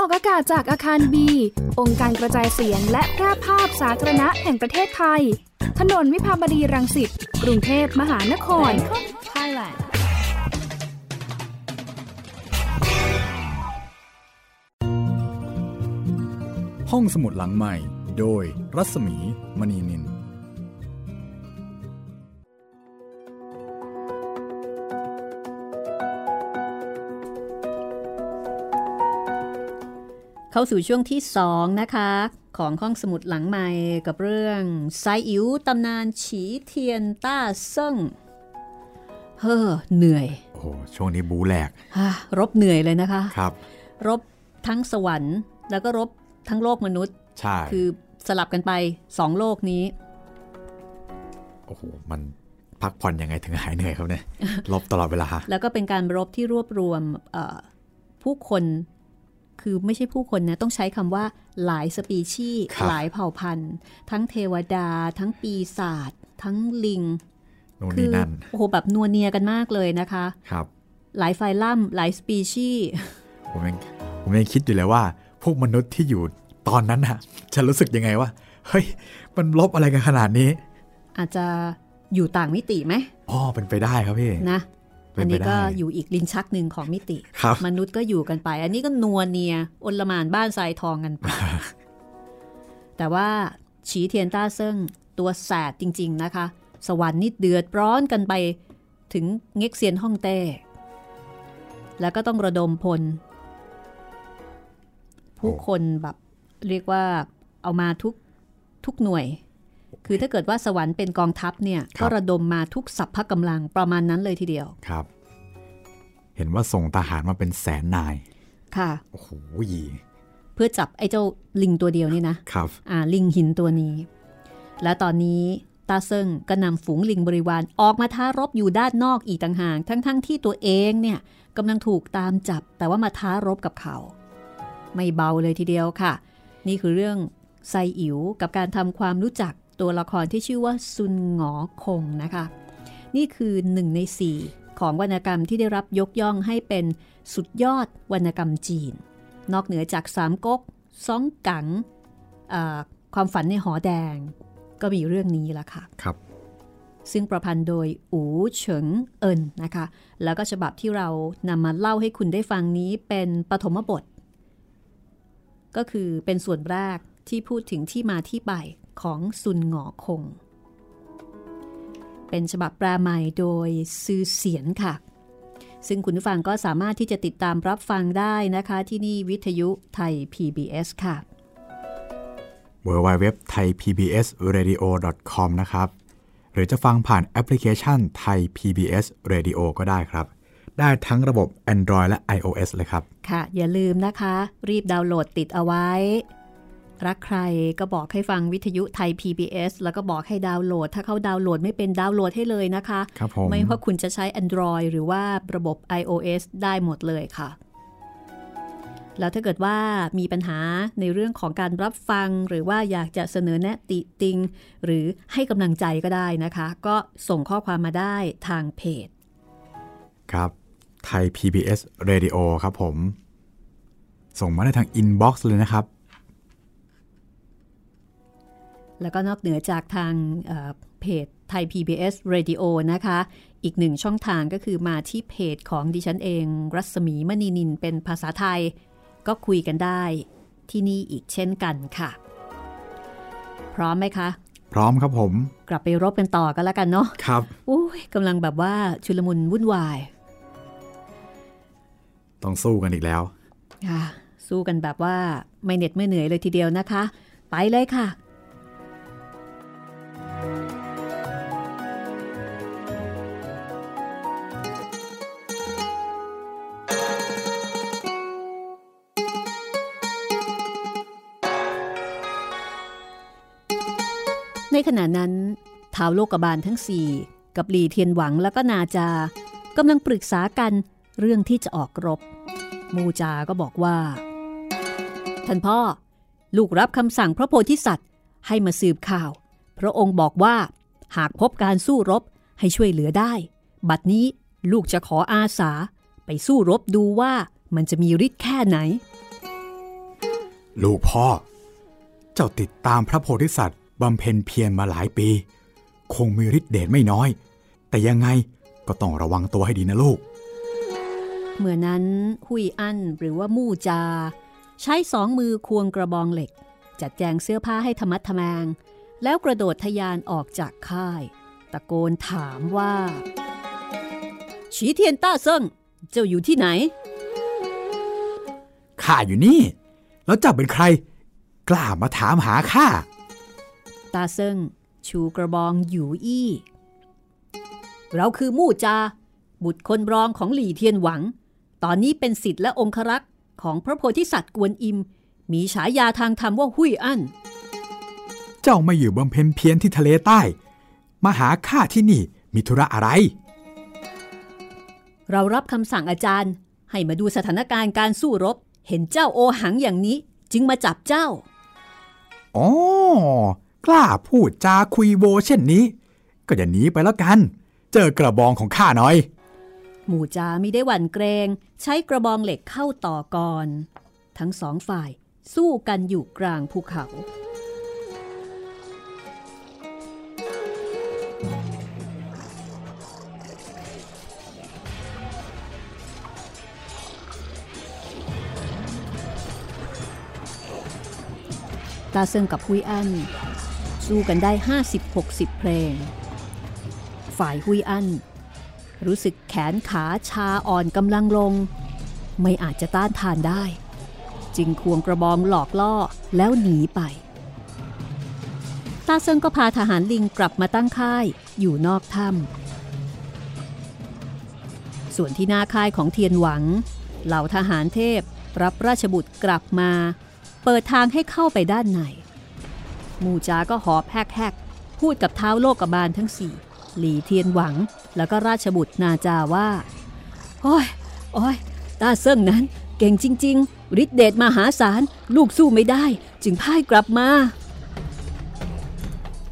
ออกอากาศจากอาคารบี องค์การกระจายเสียงและแพร่ภาพสาธารณะแห่งประเทศไทย ถนนวิภาวดีรังสิต กรุงเทพมหานคร Thailand ห้องสมุดหลังใหม่ โดยรัศมีมณีนิน เข้าสู่ช่วงที่ 2 นะคะ ของห้องสมุดหลังใหม่กับเรื่องไซอิ๋วตำนานฉีเทียนต้าเซิ่งเฮ้อเหนื่อย โอ้โหช่วงนี้บูแหลกฮ่ารบเหนื่อยเลยนะคะครับ รบทั้งสวรรค์ แล้วก็รบทั้งโลกมนุษย์ใช่คือสลับกันไปสองโลกนี้โอ้โหมันพักผ่อนยังไงถึงหายเหนื่อยครับเนี่ยลบตลอดเวลา แล้วก็เป็นการรบที่รวบรวมเอ่อผู้คน คือไม่ใช่ผู้คนนะต้องใช้คำว่าหลายสปีชีส์ครับหลายเผ่าพันธุ์ ทั้งเทวดา ทั้งปีศาจทั้งลิงนู่นคืนี่นั่นโอ้โหแบบนัวเนียกันมากเลยนะคะ ครับ หลายไฟลัมหลายสปีชีส์ผมยังผมยังคิดอยู่เลยว่า พวกมนุษย์ที่อยู่ตอนนั้นน่ะจะรู้สึกยังไงว่าเฮ้ย มันลบอะไรกันขนาดนี้ อาจจะอยู่ต่างมิติไหมอ๋อเป็นไปได้ครับพี่นะเป็น อันไปนี้ก็ได้อยู่อีกลิ้นชักหนึ่งของมิติครับมนุษย์ก็อยู่กันไป อันนี้ก็นัวเนียอนละหมานบ้านทรายทองกันไป แต่ว่าฉีเทียนต้าเซิ่งตัวแสบจริง ๆนะคะ สวรรค์นี่เดือดร้อนกันไปถึงเง็กเซียนฮ่องเต้ แล้วก็ต้องระดมพล ผู้คนแบบเรียกว่าเอามาทุกทุกหน่วย คือถ้าเกิดว่าสวรรค์เป็นกองทัพเนี่ยครับก็ระดมมาทุกสัพพะกำลังประมาณนั้นเลยทีเดียวครับ เห็นว่าส่งทหารมาเป็นแสนนายค่ะโอ้โหเพื่อจับไอ้เจ้าลิงตัวเดียวนี่นะครับอ่าลิงหินตัวนี้ และตอนนี้ตาเซิงก็นำฝูงลิงบริวารออกมาท้ารบอยู่ด้านนอกอีกต่างหากทั้งๆทที่ตัวเองเนี่ยกำลังถูกตามจับ แต่ว่ามาท้ารบกับเขา ไม่เบาเลยทีเดียวค่ะ นี่คือเรื่องไซอิ๋วกับการทำความรู้จัก ตัวละครที่ชื่อว่าซุนหงอคงนะคะ นี่คือหนึ่งในสี่ของวรรณกรรมที่ได้รับยกย่องให้เป็นสุดยอดวรรณกรรมจีน นอกเหนือจากสามก๊กซ้องกังอ่าความฝันในหอแดง ก็มีเรื่องนี้ละค่ะครับ ซึ่งประพันธ์โดยอูเฉิงเอินนะคะ แล้วก็ฉบับที่เรานำมาเล่าให้คุณได้ฟังนี้เป็นปฐมบท ก็คือเป็นส่วนแรกที่พูดถึงที่มาที่ไป ของซุนหงอคง เป็นฉบับแปลใหม่โดยซือเสียนค่ะ ซึ่งคุณผู้ฟังก็สามารถที่จะติดตามรับฟังได้นะคะที่นี่วิทยุไทย PBS ค่ะ w w w t h a i PBS Radio com นะครับ หรือจะฟังผ่านแอปพลิเคชันไทย PBS Radio ก็ได้ครับได้ทั้งระบบ Android และ iOS เลยครับ ค่ะ อย่าลืมนะคะ รีบดาวน์โหลดติดเอาไว้ รักใครก็บอกให้ฟังวิทยุไทย PBS แล้วก็บอกให้ดาวน์โหลด ถ้าเขาดาวน์โหลดไม่เป็นดาวน์โหลดให้เลยนะคะครับผมไม่ว่าคุณจะใช้ Android หรือว่าระบบ iOS ได้หมดเลยค่ะ แล้วถ้าเกิดว่ามีปัญหาในเรื่องของการรับฟัง หรือว่าอยากจะเสนอแนะติติง หรือให้กำลังใจก็ได้นะคะ ก็ส่งข้อความมาได้ทางเพจ ครับไทย PBS Radio ครับผม ส่งมาได้ทาง inbox เลยนะครับ แล้วก็นอกเหนือจากทางเอ่อเพจไทย PBS Radio นะคะ อีกหนึ่งช่องทางก็คือมาที่เพจของดิฉันเอง รัศมีมณีนินเป็นภาษาไทย ก็คุยกันได้ที่นี่อีกเช่นกันค่ะ พร้อมไหมคะ พร้อมครับผม กลับไปรบกันต่อกันแล้วกันเนาะครับอุ้ยกำลังแบบว่าชุลมุนวุ่นวาย ต้องสู้กันอีกแล้วค่ะสู้กันแบบว่าไม่เหน็ดไม่เหนื่อยเลยทีเดียวนะคะ ไปเลยค่ะ「 ขณะนั้นท้าวโลกบาลทั้งสี่กับหลีเทียนหวังแล้วก็นาจากำลังปรึกษากันเรื่องที่จะออกรบ มูจาก็บอกว่า ท่านพ่อ ลูกรับคำสั่งพระโพธิสัตว์ให้มาสืบข่าว พระองค์บอกว่า หากพบการสู้รบให้ช่วยเหลือได้ บัดนี้ลูกจะขออาสา ไปสู้รบดูว่ามันจะมีฤทธิ์แค่ไหน ลูกพ่อ เจ้าติดตามพระโพธิสัตว์ บำเพ็ญเพียรมาหลายปี คงมีฤทธิ์เดชไม่น้อย แต่ยังไงก็ต้องระวังตัวให้ดีนะลูก เมื่อนั้นหุยอั้นหรือว่ามู่จา ใช้สองมือควงกระบองเหล็ก จัดแจงเสื้อผ้าให้ธรรมัดทแมง แล้วกระโดดทะยานออกจากค่าย ตะโกนถามว่า ฉีเทียนต้าเซิงเจ้าอยู่ที่ไหน ข้าอยู่นี่ แล้วเจ้าเป็นใคร กล้ามาถามหาข้า ตาเซิงชูกระบองอยู่อี้ เราคือมู่จา บุตรคนรองของหลี่เทียนหวัง ตอนนี้เป็นสิทธิ์และองครักษ์ของพระโพธิสัตว์กวนอิม มีฉายาทางธรรมว่าหุยอั้น เจ้ามาอยู่บำเพ็ญเพียรที่ทะเลใต้ มาหาข้าที่นี่มีธุระอะไร เรารับคำสั่งอาจารย์ ให้มาดูสถานการณ์การสู้รบ เห็นเจ้าโอหังอย่างนี้จึงมาจับเจ้า อ๋อ กล้าพูดจาคุยโวเช่นนี้ ก็อย่าหนีไปแล้วกัน เจอกระบองของข้าหน่อย หมู่จาไม่ได้หวั่นเกรง ใช้กระบองเหล็กเข้าต่อก่อน ทั้งสองฝ่ายสู้กันอยู่กลางภูเขา ตาเซิงกับฮุยอัน สู้กันได้ 50-60 เพลง ฝ่ายฮุยอัน รู้สึกแขนขาชาอ่อนกำลังลง ไม่อาจจะต้านทานได้ จึงควงกระบองหลอกล่อแล้วหนีไปตาเซิงก็พาทหารลิงกลับมาตั้งค่ายอยู่นอกถ้ำส่วนที่หน้าค่ายของเทียนหวัง เหล่าทหารเทพรับราชบุตรกลับมา เปิดทางให้เข้าไปด้านใน มูจาก็หอบแฮกๆพูดกับเท้าโลกบาลทั้งสี่หลีเทียนหวังแล้วก็ราชบุตรนาจาว่าโอ้ยโอ้ยตาเซิ่งนั้นเก่งจริง ๆ ฤทธิเดชมหาศาลลูกสู้ไม่ได้ จึงพ่ายกลับมา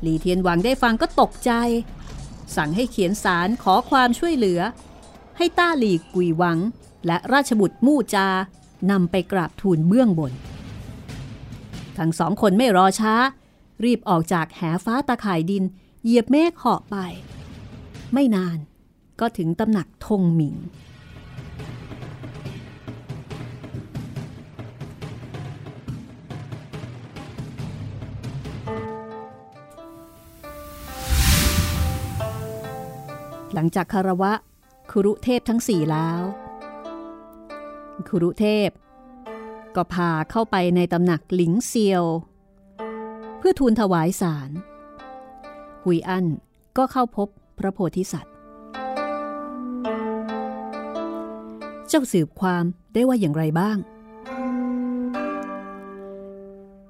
หลีเทียนหวังได้ฟังก็ตกใจ สั่งให้เขียนสารขอความช่วยเหลือ ให้ต้าหลีกุยหวัง และราชบุตรมู่จานำไปกราบทูลเบื้องบน ทั้งสองคนไม่รอช้า รีบออกจากแหฟ้าตาข่ายดิน เหยียบเมฆเหาะไป ไม่นานก็ถึงตำหนักธงหมิง หลังจากคารวะคุรุเทพทั้งสี่แล้ว คุรุเทพ ก็พาเข้าไปในตำหนักหลิงเซียว เพื่อทูลถวายสารหุยอั้นก็เข้าพบพระโพธิสัตว์ เจ้าสืบความได้ว่าอย่างไรบ้าง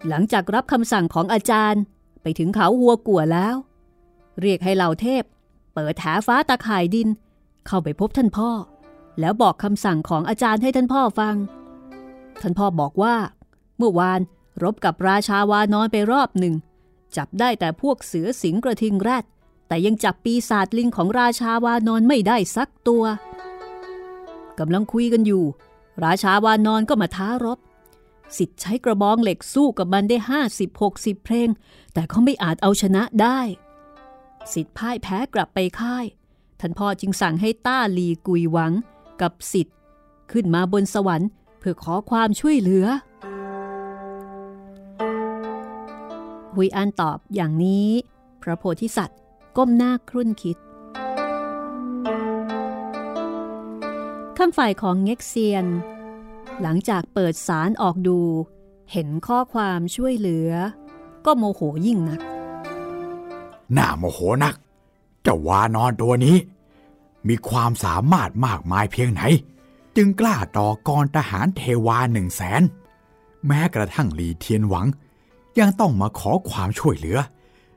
หลังจากรับคำสั่งของอาจารย์ไปถึงเขาหัวกัวแล้ว เรียกให้เหล่าเทพ เปิดแถฟ้าตาข่ายดิน เข้าไปพบท่านพ่อ แล้วบอกคำสั่งของอาจารย์ให้ท่านพ่อฟัง ท่านพ่อบอกว่า เมื่อวาน รบกับราชาวานอนไปรอบหนึ่ง จับได้แต่พวกเสือสิงกระทิงแรดแต่ยังจับปีศาจลิงของราชาวานอนไม่ได้สักตัวกำลังคุยกันอยู่ ราชาวานอนก็มาท้ารบ สิทธิ์ใช้กระบองเหล็กสู้กับมันได้ห้าสิบหกสิบเพลง แต่เขาไม่อาจเอาชนะได้ สิทธิ์พ่ายแพ้กลับไปค่าย ท่านพ่อจึงสั่งให้ต้าหลีกุยหวังกับสิทธิ์ ขึ้นมาบนสวรรค์เพื่อขอความช่วยเหลือ หุยอันตอบอย่างนี้ พระโพธิสัตว์ก้มหน้าครุ่นคิดข้ามฝ่ายของเง็กเซียน หลังจากเปิดสารออกดู เห็นข้อความช่วยเหลือ ก็โมโหยิ่งนัก หน่าโมโหนักเจ้าวานอนตัวนี้ มีความสามารถมากมายเพียงไหน จึงกล้าต่อกรทหารเทวาหนึ่งแสน แม้กระทั่งหลีเทียนหวัง ยังต้องมาขอความช่วยเหลือ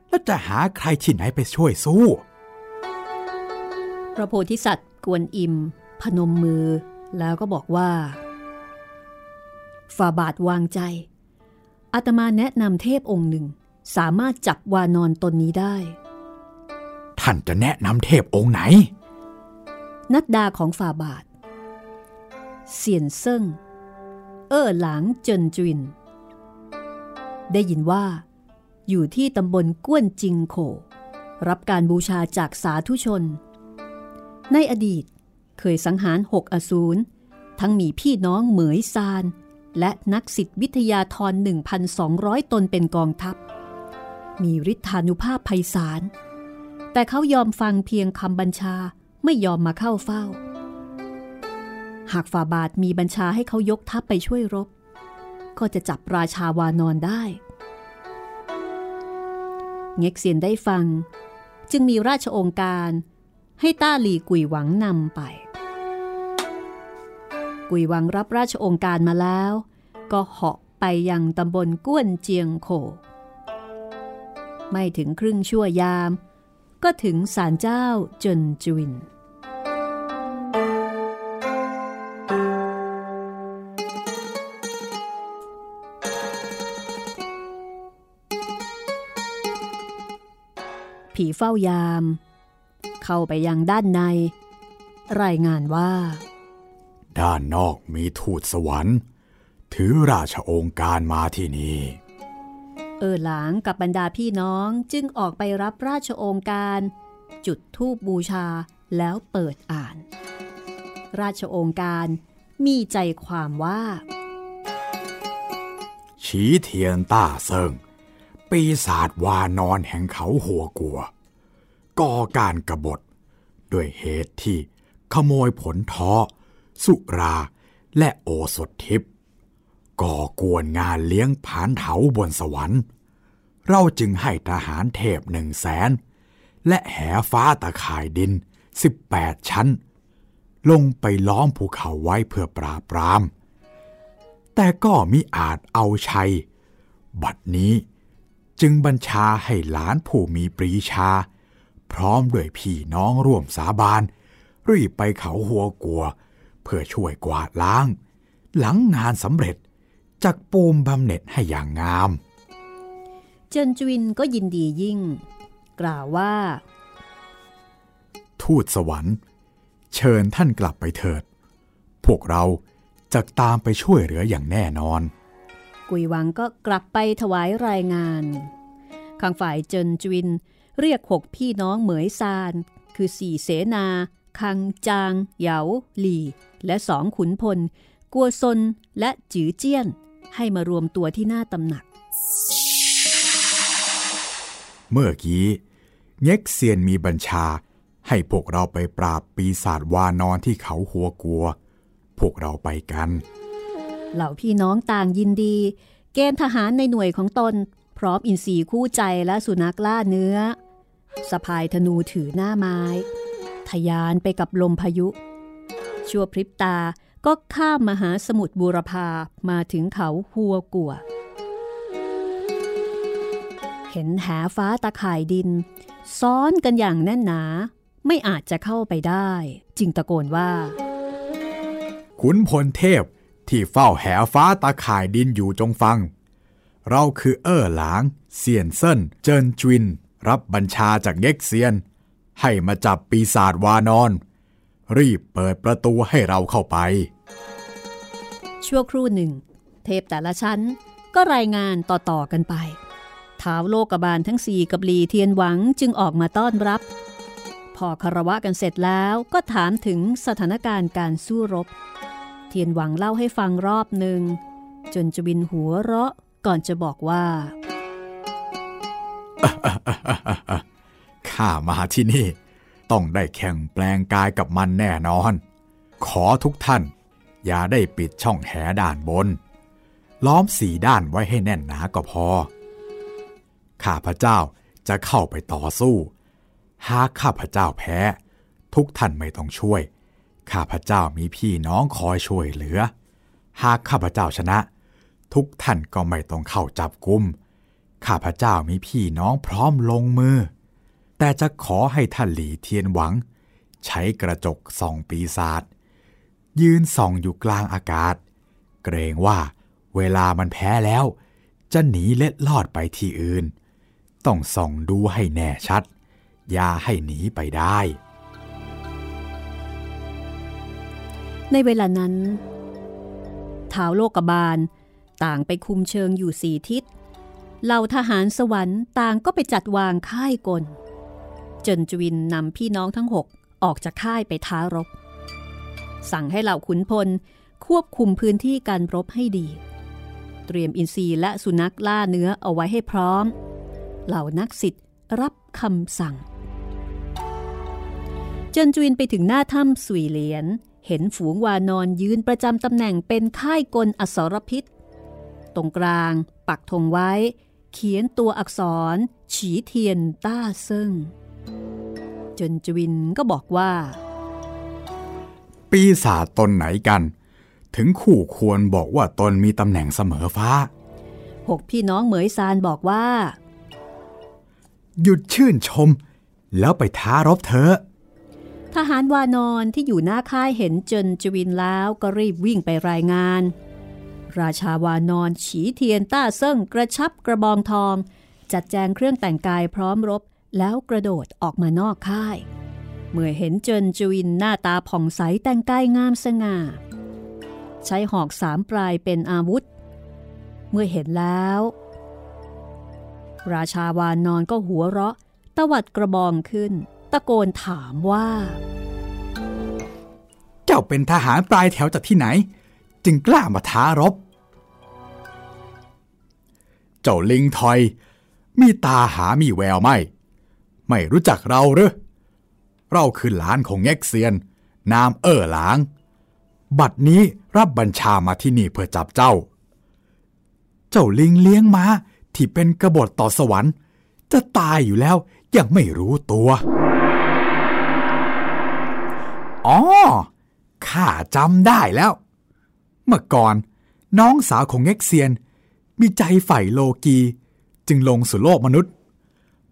แล้วจะหาใครที่ไหนไปช่วยสู้ พระโพธิสัตว์กวนอิม พนมมือ แล้วก็บอกว่าฝ่าบาทวางใจอาตมาแนะนำเทพองค์หนึ่ง สามารถจับวานอนตนนี้ได้ ท่านจะแนะนำเทพองค์ไหน นัดดาของฝ่าบาท เสียนเซิ่ง เอ้อหลางเจินจุน ได้ยินว่า อยู่ที่ตำบลก้วนจิงโข รับการบูชาจากสาธุชน ในอดีตเคยสังหารหกอสูร ทั้งมีพี่น้องเหมยซาน และนักสิทธิวิทยาธร 1,200 ตนเป็นกองทัพ มีฤทธานุภาพไพศาล แต่เขายอมฟังเพียงคำบัญชาไม่ยอมมาเข้าเฝ้า หากฝ่าบาทมีบัญชาให้เขายกทัพไปช่วยรบ ก็จะจับราชาวานอนได้ เง็กเซียนได้ฟัง จึงมีราชองค์การให้ต้าหลีกุยหวังนำไป กุยหวังรับราชองค์การมาแล้ว ก็เหาะไปยังตำบลก้วนเจียงโข ไม่ถึงครึ่งชั่วยาม ก็ถึงศาลเจ้าเจินจุน ผีเฝ้ายาม เข้าไปยังด้านใน รายงานว่า ด้านนอกมีทูตสวรรค์ ถือราชองค์การมาที่นี่ เออหลางกับบรรดาพี่น้องจึงออกไปรับราชโองการ จุดธูปบูชาแล้วเปิดอ่าน ราชโองการมีใจความว่า ฉีเทียนต้าเซิง ปีศาจวานอนแห่งเขาหัวกัว ก่อการกรบฏด้วยเหตุที่ขโมยผลท้อ สุราและโอสถทิพย์ก่อกวนงานเลี้ยงผานเถาบนสวรรค์ เราจึงให้ทหารเทพหนึ่งแสน และแหฟ้าตะข่ายดิน18ชั้น ลงไปล้อมภูเขาไว้เพื่อปราบปราม แต่ก็มิอาจเอาชัย บัดนี้ จึงบัญชาให้หลานผู้มีปรีชา พร้อมด้วยพี่น้องร่วมสาบาน รีบไปเขาหัวกัว เพื่อช่วยกวาดล้าง หลังงานสำเร็จจากปูมบำเหน็จให้อย่างงาม เจินจุนก็ยินดียิ่ง กล่าวว่า ทูตสวรรค์ เชิญท่านกลับไปเถิด พวกเราจะตามไปช่วยเหลืออย่างแน่นอน กุยหวังก็กลับไปถวายรายงาน ข้างฝ่ายเจินจุนเรียกหกพี่น้องเหมยซาน คือสี่เสนา คังจาง เหยาหลี่ และสองขุนพล กัวซนและจือเจี้ยน ให้มารวมตัวที่หน้าตำหนัก เมื่อกี้เง็กเซียนมีบัญชา ให้พวกเราไปปราบปีศาจวานอนที่เขาหัวกัว พวกเราไปกัน เหล่าพี่น้องต่างยินดี เกณฑ์ทหารในหน่วยของตน พร้อมอินทรีคู่ใจและสุนัขล่าเนื้อสะพายธนูถือหน้าไม้ทะยานไปกับลมพายุ ชั่วพริบตาก็ข้ามมหาสมุทรบูรพามาถึงเขาหัวกัว เห็นแหฟ้าตะข่ายดิน ซ้อนกันอย่างแน่นหนา ไม่อาจจะเข้าไปได้ จึงตะโกนว่า ขุนพลเทพ ที่เฝ้าแหฟ้าตาข่ายดินอยู่จงฟัง เราคือเอ้อหลางเซียนเซินเจินจวิน รับบัญชาจากเง็กเซียน ให้มาจับปีศาจวานอน รีบเปิดประตูให้เราเข้าไป ชั่วครู่หนึ่ง เทพแต่ละชั้นก็รายงานต่อๆกันไปท้าวโลกบาลทั้งสี่กับลีเทียนหวังจึงออกมาต้อนรับ พอคารวะกันเสร็จแล้วก็ถามถึงสถานการณ์การสู้รบ เทียนหวังเล่าให้ฟังรอบหนึ่ง จนจะบินหัวเราะก่อนจะบอกว่า ข้ามาที่นี่ ต้องได้แข่งแปลงกายกับมันแน่นอน ขอทุกท่าน อย่าได้ปิดช่องแหด้านบน ล้อมสี่ด้านไว้ให้แน่นหนาก็พอ ข้าพระเจ้าจะเข้าไปต่อสู้ หากข้าพระเจ้าแพ้ ทุกท่านไม่ต้องช่วย ข้าพเจ้ามีพี่น้องคอยช่วยเหลือ หากข้าพเจ้าชนะ ทุกท่านก็ไม่ต้องเข้าจับกุม ข้าพเจ้ามีพี่น้องพร้อมลงมือ แต่จะขอให้ท่านหลีเทียนหวัง ใช้กระจกส่องปีศาจยืนส่องอยู่กลางอากาศ เกรงว่าเวลามันแพ้แล้ว จะหนีเล็ดลอดไปที่อื่น ต้องส่องดูให้แน่ชัด อย่าให้หนีไปได้ ในเวลานั้นท้าวโลกบาลต่างไปคุมเชิงอยู่สี่ทิศเหล่าทหารสวรรค์ต่างก็ไปจัดวางค่ายกล จนจวินนำพี่น้องทั้งหกออกจากค่ายไปท้ารบ สั่งให้เหล่าขุนพลควบคุมพื้นที่การรบให้ดี เตรียมอินทรีและสุนัขล่าเนื้อเอาไว้ให้พร้อม เหล่านักสิทธิ์รับคำสั่ง จนจวินไปถึงหน้าถ้ำสุยเหลียน เห็นฝูงวานอนยืนประจำตำแหน่งเป็นค่ายกลอสรพิษ ตรงกลางปักธงไว้ เขียนตัวอักษร ฉีเทียนต้าเซิงเจินจวินก็บอกว่า ปีศาจตนไหนกัน ถึงคู่ควรบอกว่าตนมีตำแหน่งเสมอฟ้า หกพี่น้องเหมยซานบอกว่า หยุดชื่นชม แล้วไปท้ารบเถอะ ทหารวานอนที่อยู่หน้าค่ายเห็นเจินจวินแล้วก็รีบวิ่งไปรายงาน ราชาวานอนฉีเทียนต้าเซิ่งกระชับกระบองทอง จัดแจงเครื่องแต่งกายพร้อมรบ แล้วกระโดดออกมานอกค่าย เมื่อเห็นเจินจวินหน้าตาผ่องใสแต่งกายงามสง่า ใช้หอกสามปลายเป็นอาวุธ เมื่อเห็นแล้ว ราชาวานอนก็หัวเราะตวัดกระบองขึ้น ตะโกนถามว่า เจ้าเป็นทหารปลายแถวจากที่ไหน จึงกล้ามาท้ารบ เจ้าลิงทอย มีตาหามีแววไหมไม่รู้จักเราหรือเราคือหลานของแง็กเซียน นามเอ่อหลาง บัดนี้รับบัญชามาที่นี่เพื่อจับเจ้า เจ้าลิงเลี้ยงม้าที่เป็นกบฏต่อสวรรค์ จะตายอยู่แล้วยังไม่รู้ตัว อ๋อ ข้าจำได้แล้ว เมื่อก่อนน้องสาวของเง็กเซียน มีใจใฝ่โลกี จึงลงสู่โลกมนุษย์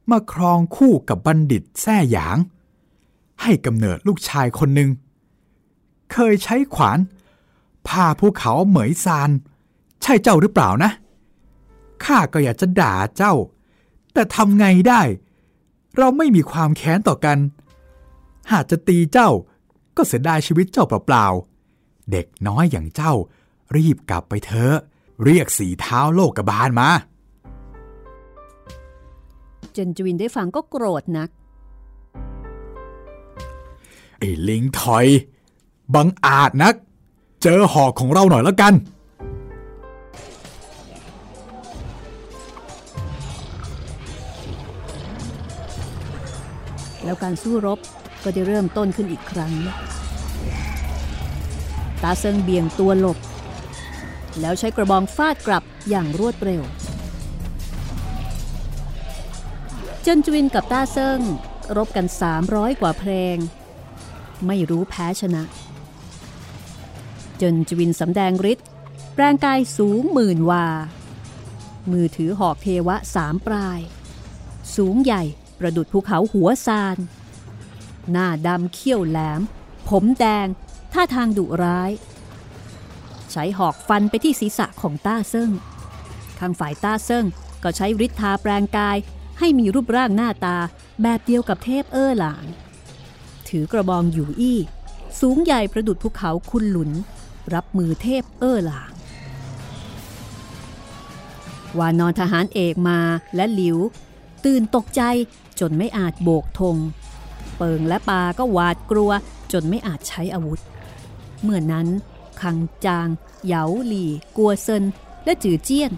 มาครองคู่กับบัณฑิตแท่หยาง ให้กำเนิดลูกชายคนหนึ่ง เคยใช้ขวานพาภูเขาเหมยซาน ใช่เจ้าหรือเปล่านะ ข้าก็อยากจะด่าเจ้า แต่ทำไงได้ เราไม่มีความแค้นต่อกัน หากจะตีเจ้า ก็เสียดายชีวิตเจ้าเปล่าๆ เด็กน้อยอย่างเจ้า รีบกลับไปเถอะ เรียกสีเท้าโลกกบาลมา เจินจวินได้ฟังก็โกรธนัก ไอ้ลิงถอย บังอาจนัก เจอหอกของเราหน่อยแล้วกันแล้วการสู้รบ ก็ได้เริ่มต้นขึ้นอีกครั้ง ตาเซิงเบี่ยงตัวหลบ แล้วใช้กระบองฟาดกลับอย่างรวดเร็ว เจินจวินกับตาเซิงรบกัน 300 กว่าเพลง ไม่รู้แพ้ชนะ เจินจวินสำแดงฤทธิ์แปลงกายสูงหมื่นวา มือถือหอกเทวะสามปลาย สูงใหญ่ประดุดภูเขาหัวซาน หน้าดำเขี้ยวแหลม ผมแดง ท่าทางดุร้าย ใช้หอกฟันไปที่ศีรษะของต้าเซิ่งข้างฝ่ายต้าเซิ่งก็ใช้ฤทธาแปลงกายให้มีรูปร่างหน้าตาแบบเดียวกับเทพเอ้อหลาง ถือกระบองอยู่อี้ สูงใหญ่ประดุดภูเขาคุณหลุน รับมือเทพเอ้อหลาง วานอนทหารเอกมาและหลิว ตื่นตกใจจนไม่อาจโบกธง เปิงและปาก็หวาดกลัวจนไม่อาจใช้อาวุธ เมื่อนั้น คังจาง เหยาหลี่ กัวเซิน และจือเจี้ยน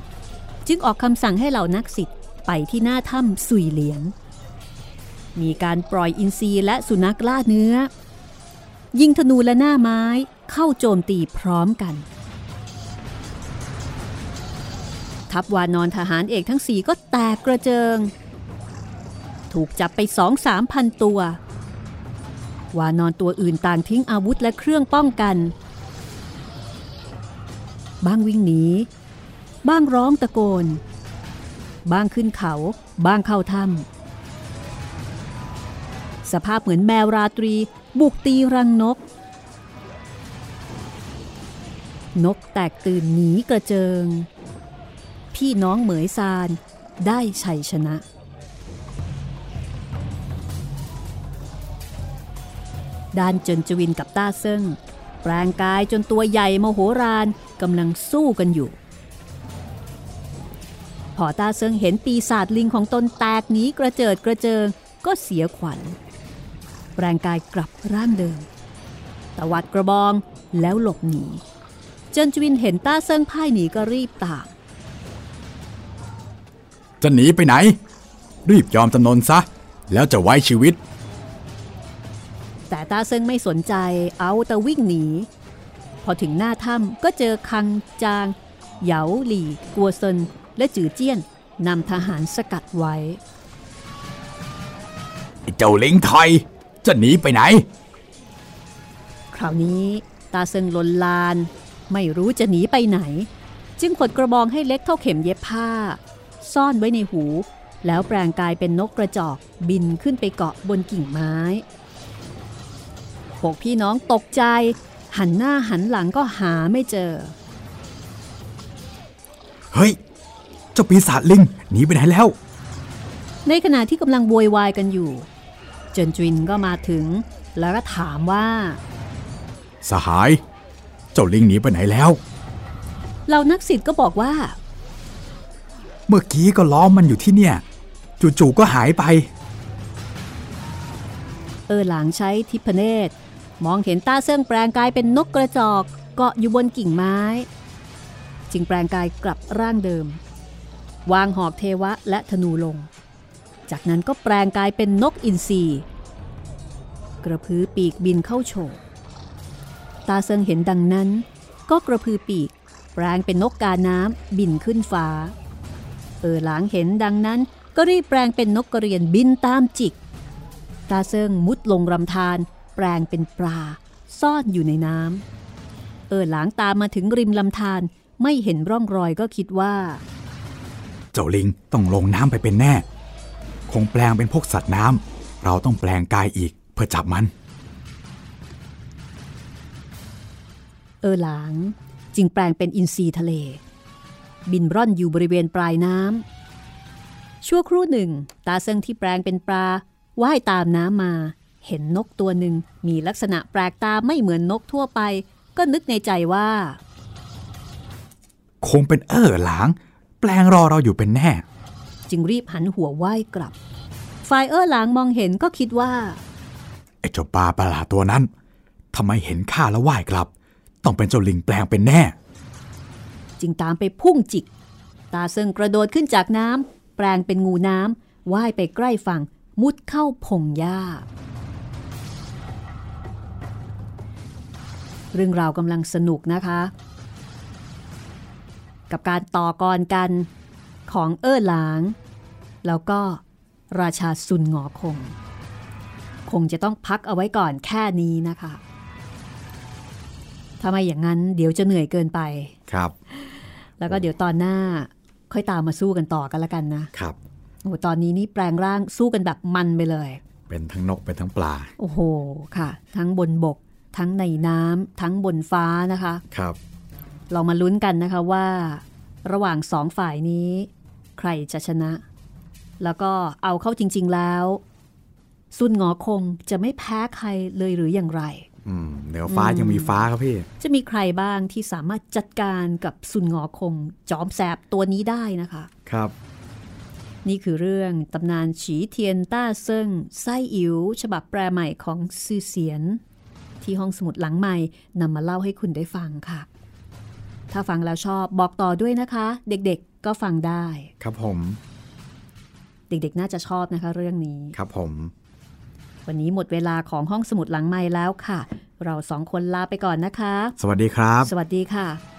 จึงออกคำสั่งให้เหล่านักสิทธิ์ไปที่หน้าถ้ำสุยเหลียนมีการปล่อยอินทรีและสุนัขล่าเนื้อ ยิงธนูและหน้าไม้เข้าโจมตีพร้อมกัน ทัพวานอนทหารเอกทั้งสี่ก็แตกกระเจิง ถูกจับไปสองสามพันตัว วานอนตัวอื่นต่างทิ้งอาวุธและเครื่องป้องกัน บ้างวิ่งหนี บ้างร้องตะโกน บ้างขึ้นเขา บ้างเข้าถ้ำสภาพเหมือนแมวราตรี บุกตีรังนก นกแตกตื่นหนีกระเจิง พี่น้องเหมยซานได้ชัยชนะ ด้านเจินจวินกับต้าเซิงแปลงกายจนตัวใหญ่มโหฬารกำลังสู้กันอยู่ พอต้าเซิงเห็นปีศาจลิงของตนแตกหนีกระเจิดกระเจิงก็เสียขวัญแปลงกายกลับร่างเดิมตวัดกระบองแล้วหลบหนี เจินจวินเห็นต้าเซิงพ่ายหนีก็รีบตามจะหนีไปไหน รีบยอมจำนนซะ แล้วจะไว้ชีวิต แต่ต้าเซิงไม่สนใจเอาแต่วิ่งหนี พอถึงหน้าถ้ำก็เจอคังจาง เหยาหลี่ กัวเซิน และจือเจี้ยนนำทหารสกัดไว้ไอ้เจ้าลิงไทย จะหนีไปไหน คราวนี้ตาเซิงลนลาน ไม่รู้จะหนีไปไหน จึงขดกระบองให้เล็กเท่าเข็มเย็บผ้า ซ่อนไว้ในหู แล้วแปลงกายเป็นนกกระจอกบินขึ้นไปเกาะบนกิ่งไม้ พวกพี่น้องตกใจ หันหน้าหันหลังก็หาไม่เจอ เฮ้ย เจ้าปีศาจลิงหนีไปไหนแล้ว ในขณะที่กำลังโวยวายกันอยู่ เจินจินก็มาถึง แล้วก็ถามว่า สหาย เจ้าลิงหนีไปไหนแล้วเรานักศิษย์ก็บอกว่า เมื่อกี้ก็ล้อมมันอยู่ที่เนี่ย จู่ๆก็หายไป เออหลางใช้ทิพเนตร มองเห็นต้าเซิ่งแปลงกายเป็นนกกระจอกเกาะอยู่บนกิ่งไม้ จึงแปลงกายกลับร่างเดิม วางหอกเทวะและธนูลง จากนั้นก็แปลงกายเป็นนกอินทรีกระพือปีกบินเข้าโฉบตาเซิงเห็นดังนั้น ก็กระพือปีก แปลงเป็นนกกาน้ำบินขึ้นฟ้า เออหลางเห็นดังนั้นก็รีบแปลงเป็นนกกระเรียนบินตามจิก ตาเซิงมุดลงรำธาร ปลงเป็นปลา ซ่อนอยู่ในน้ำเออหลางตามมาถึงริมลำธารไม่เห็นร่องรอยก็คิดว่า เจ้าลิงต้องลงน้ำไปเป็นแน่ คงแปลงเป็นพวกสัตว์น้ำเราต้องแปลงกายอีกเพื่อจับมัน เออหลางจึงแปลงเป็นอินทรีทะเล บินร่อนอยู่บริเวณปลายน้ำชั่วครู่หนึ่ง ตาเซิงที่แปลงเป็นปลาว่ายตามน้ำมา เห็นนกตัวหนึ่งมีลักษณะแปลกตาไม่เหมือนนกทั่วไป ก็นึกในใจว่า คงเป็นเออหลาง แปลงรอเราอยู่เป็นแน่ จึงรีบหันหัวว่ายกลับฝ่ายเออหลางมองเห็นก็คิดว่าไอ้เจ้าปลาประหลาดตัวนั้นทำไมเห็นข้าแล้วว่ายกลับ ต้องเป็นเจ้าลิงแปลงเป็นแน่ จึงตามไปพุ่งจิก ตาเซิงกระโดดขึ้นจากน้ำแปลงเป็นงูน้ำว่ายไปใกล้ฝั่งมุดเข้าพงหญ้า เรื่องราวกำลังสนุกนะคะ กับการต่อกรกันของเอ้อหลาง แล้วก็ราชาซุนหงอคง คงจะต้องพักเอาไว้ก่อนแค่นี้นะคะถ้าไม่อย่างนั้นเดี๋ยวจะเหนื่อยเกินไปครับ แล้วก็เดี๋ยวตอนหน้าค่อยตามมาสู้กันต่อกันละกันนะครับโอ้โหตอนนี้นี่แปลงร่างสู้กันแบบมันไปเลย เป็นทั้งนกเป็นทั้งปลา โอ้โหค่ะ ทั้งบนบก ทั้งในน้ำทั้งบนฟ้านะคะครับเรามาลุ้นกันนะคะว่า ระหว่างสองฝ่ายนี้ ใครจะชนะ แล้วก็เอาเข้าจริง ๆแล้ว ซุนหงอคงจะไม่แพ้ใครเลยหรืออย่างไรอืมเดี๋ยวฟ้ายังมีฟ้าครับพี่ จะมีใครบ้างที่สามารถจัดการกับซุนหงอคง จอมแสบตัวนี้ได้นะคะ ครับ นี่คือเรื่องตำนานฉีเทียนต้าเซิงไส้อิ๋วฉบับแปลใหม่ของซือเสียน ที่ห้องสมุดหลังใหม่นำมาเล่าให้คุณได้ฟังค่ะ ถ้าฟังแล้วชอบบอกต่อด้วยนะคะ เด็กๆก็ฟังได้ ครับผม เด็กๆน่าจะชอบนะคะเรื่องนี้ ครับผม วันนี้หมดเวลาของห้องสมุดหลังใหม่แล้วค่ะ เราสองคนลาไปก่อนนะคะ สวัสดีครับ สวัสดีค่ะ